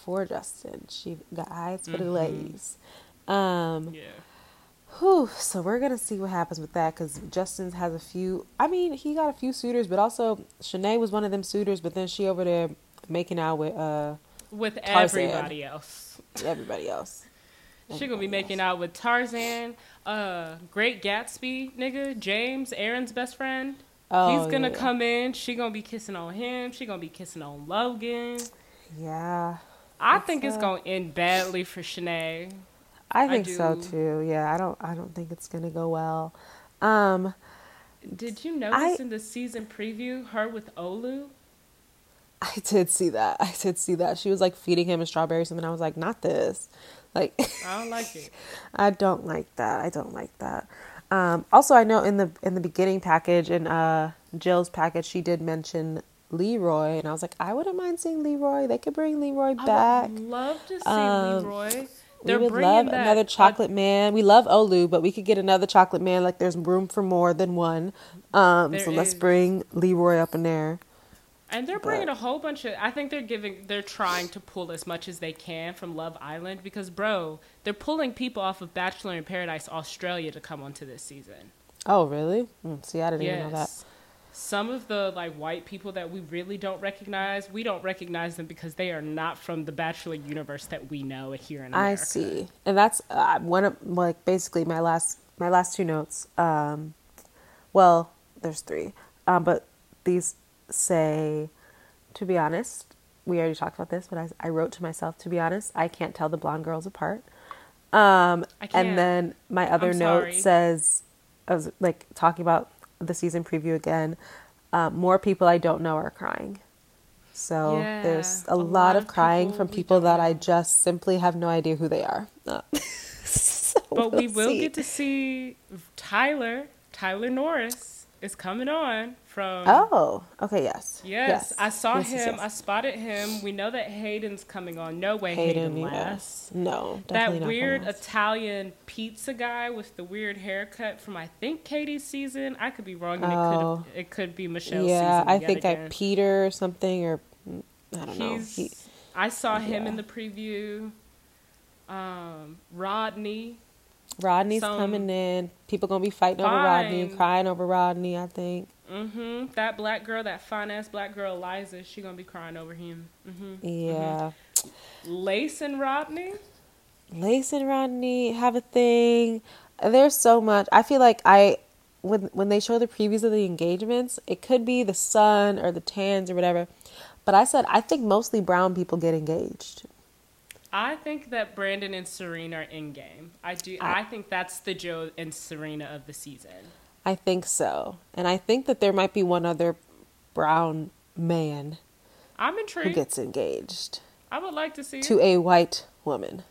for Justin. She got eyes for the Mhm. ladies. Um, yeah. whew, so we're gonna see what happens with that because Justin has a few. I mean, he got a few suitors, but also Shanae was one of them suitors. But then she over there making out with uh With Tarzan. everybody else. everybody else. She gonna be making out with Tarzan, uh, Great Gatsby, nigga, James, Aaron's best friend. Oh, He's gonna yeah. come in. She gonna be kissing on him. She gonna be kissing on Logan. Yeah, I It's, think it's uh, gonna end badly for Shanae. I I think so too. Yeah, I don't. I don't think it's gonna go well. Um. Did you notice I- in the season preview her with Olu? I did see that. I did see that. She was like feeding him a strawberry or something. I was like, not this. Like, I [laughs] don't like it. I don't like that. I don't like that. Um, also, I know in the in the beginning package in uh, Jill's package, she did mention Leroy, and I was like, I wouldn't mind seeing Leroy. They could bring Leroy I back. would love to see Um, Leroy. They're would love another chocolate man. We love Olu, but we could get another chocolate man. Like, there's room for more than one. Um, so let's bring Leroy up in there. And they're bringing But- a whole bunch of. I think they're giving. They're trying to pull as much as they can from Love Island because, bro, they're pulling people off of Bachelor in Paradise Australia to come onto this season. Oh, really? Mm, see, I didn't even know that. Some of the like white people that we really don't recognize, we don't recognize them because they are not from the Bachelor universe that we know here in America. I see, and that's uh, one of like basically my last my last two notes. Um, well, there's three, um, but these say, to be honest, we already talked about this, but I, I wrote to myself, to be honest, I can't tell the blonde girls apart. Um, I can't. and then my other I'm note sorry. says, I was like talking about the season preview again. Um, more people I don't know are crying. So Yeah, there's a, a lot, lot of crying people from people that I just simply have no idea who they are. Uh, [laughs] so But we we'll will see. get to see Tyler. Tyler Norris is coming on from. Oh, okay, yes. Yes, I saw Yes, yes, him. yes. I spotted him. We know that Hayden's coming on. No way Hayden, Hayden, lasts. No, That weird. Italian pizza guy with the weird haircut from I think Katie's season. I could be wrong, and Oh. it could it could be Michelle's yeah, season. I think I again. Peter or something or mm, I don't know. He, I saw him in the preview. Um, Rodney. Rodney's Some- coming in. People gonna be fighting over Rodney, crying over Rodney. I think. Hmm That black girl, that fine ass black girl, Eliza, she gonna be crying over him. Mm-hmm. Yeah. Lace and Rodney. Lace and Rodney have a thing. There's so much. I feel like I when when they show the previews of the engagements, it could be the sun or the tans or whatever. But I said I think mostly brown people get engaged. I think that Brandon and Serena are in game. I do. I- I think that's the Joe and Serena of the season. I think so. And I think that there might be one other brown man I'm intrigued. who gets engaged I would like to see. to it. a white woman.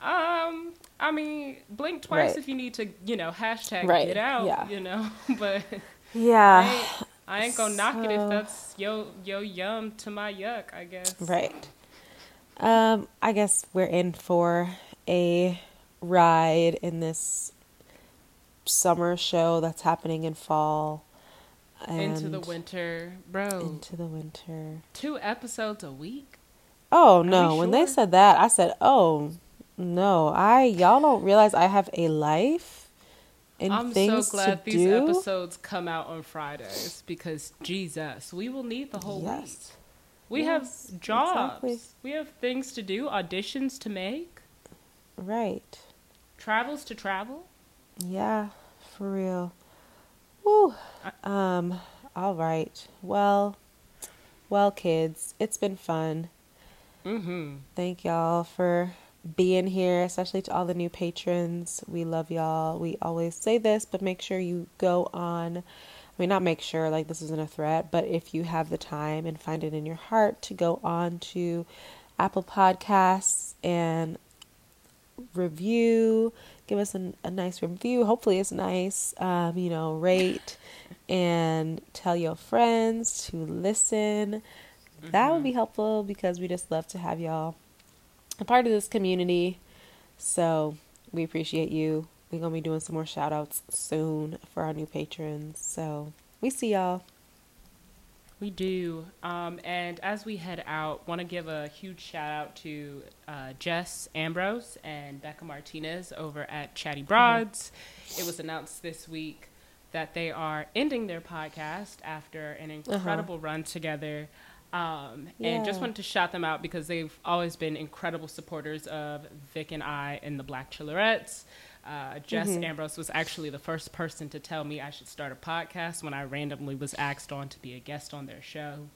Um, I mean, blink twice Right. if you need to. You know, hashtag Right, get out. yeah. You know, [laughs] but I Yeah. ain't, I ain't gonna knock it if that's yo yo yum to my yuck. I guess. Right. Um, I guess we're in for a ride in this summer show that's happening in fall. And Into the winter, bro. Into the winter. Two episodes a week. Oh no! When they said that, I said, "Oh, No, I y'all don't realize I have a life and I'm things so glad to these do. episodes come out on Fridays because Jesus, we will need the whole Yes. week. We Yes, have jobs. exactly. We have things to do, auditions to make, Right. travels to travel. Yeah, for real. Woo. Um, all right. Well, well, kids, it's been fun. Mm-hmm. Thank y'all for being here, especially to all the new patrons. We love y'all. We always say this, but make sure you go on. I mean, not make sure, like, this isn't a threat, but if you have the time and find it in your heart to go on to Apple Podcasts and review, give us an, a nice review. Hopefully, it's nice. Um, you know, rate and tell your friends to listen. That would be helpful because we just love to have y'all a part of this community. So we appreciate you. We're going to be doing some more shout outs soon for our new patrons. So we see y'all. We do. Um, and as we head out, want to give a huge shout out to uh, Jess Ambrose and Becca Martinez over at Chatty Broads. It was announced this week that they are ending their podcast after an incredible run together. Um, And just wanted to shout them out because they've always been incredible supporters of Vic and I and the Black Chelorettes. Uh, Jess Ambrose was actually the first person to tell me I should start a podcast when I randomly was asked on to be a guest on their show.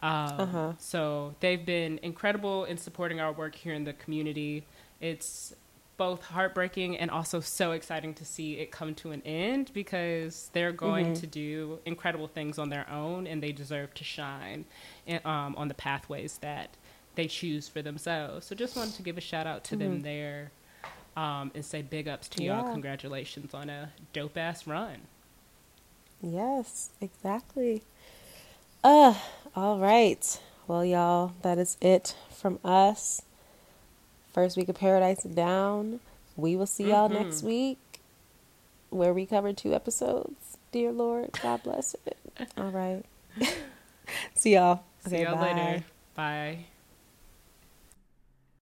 Um, Uh-huh. So they've been incredible in supporting our work here in the community. It's both heartbreaking and also so exciting to see it come to an end because they're going to do incredible things on their own and they deserve to shine in, um, on the pathways that they choose for themselves. So just wanted to give a shout out to them there um, and say big ups to y'all. Congratulations on a dope ass run. Yes, exactly. Uh, all right. Well, y'all, that is it from us. First week of Paradise Down. We will see y'all next week where we cover two episodes. Dear Lord, God bless it. All right. [laughs] see y'all. See y'all later. Bye.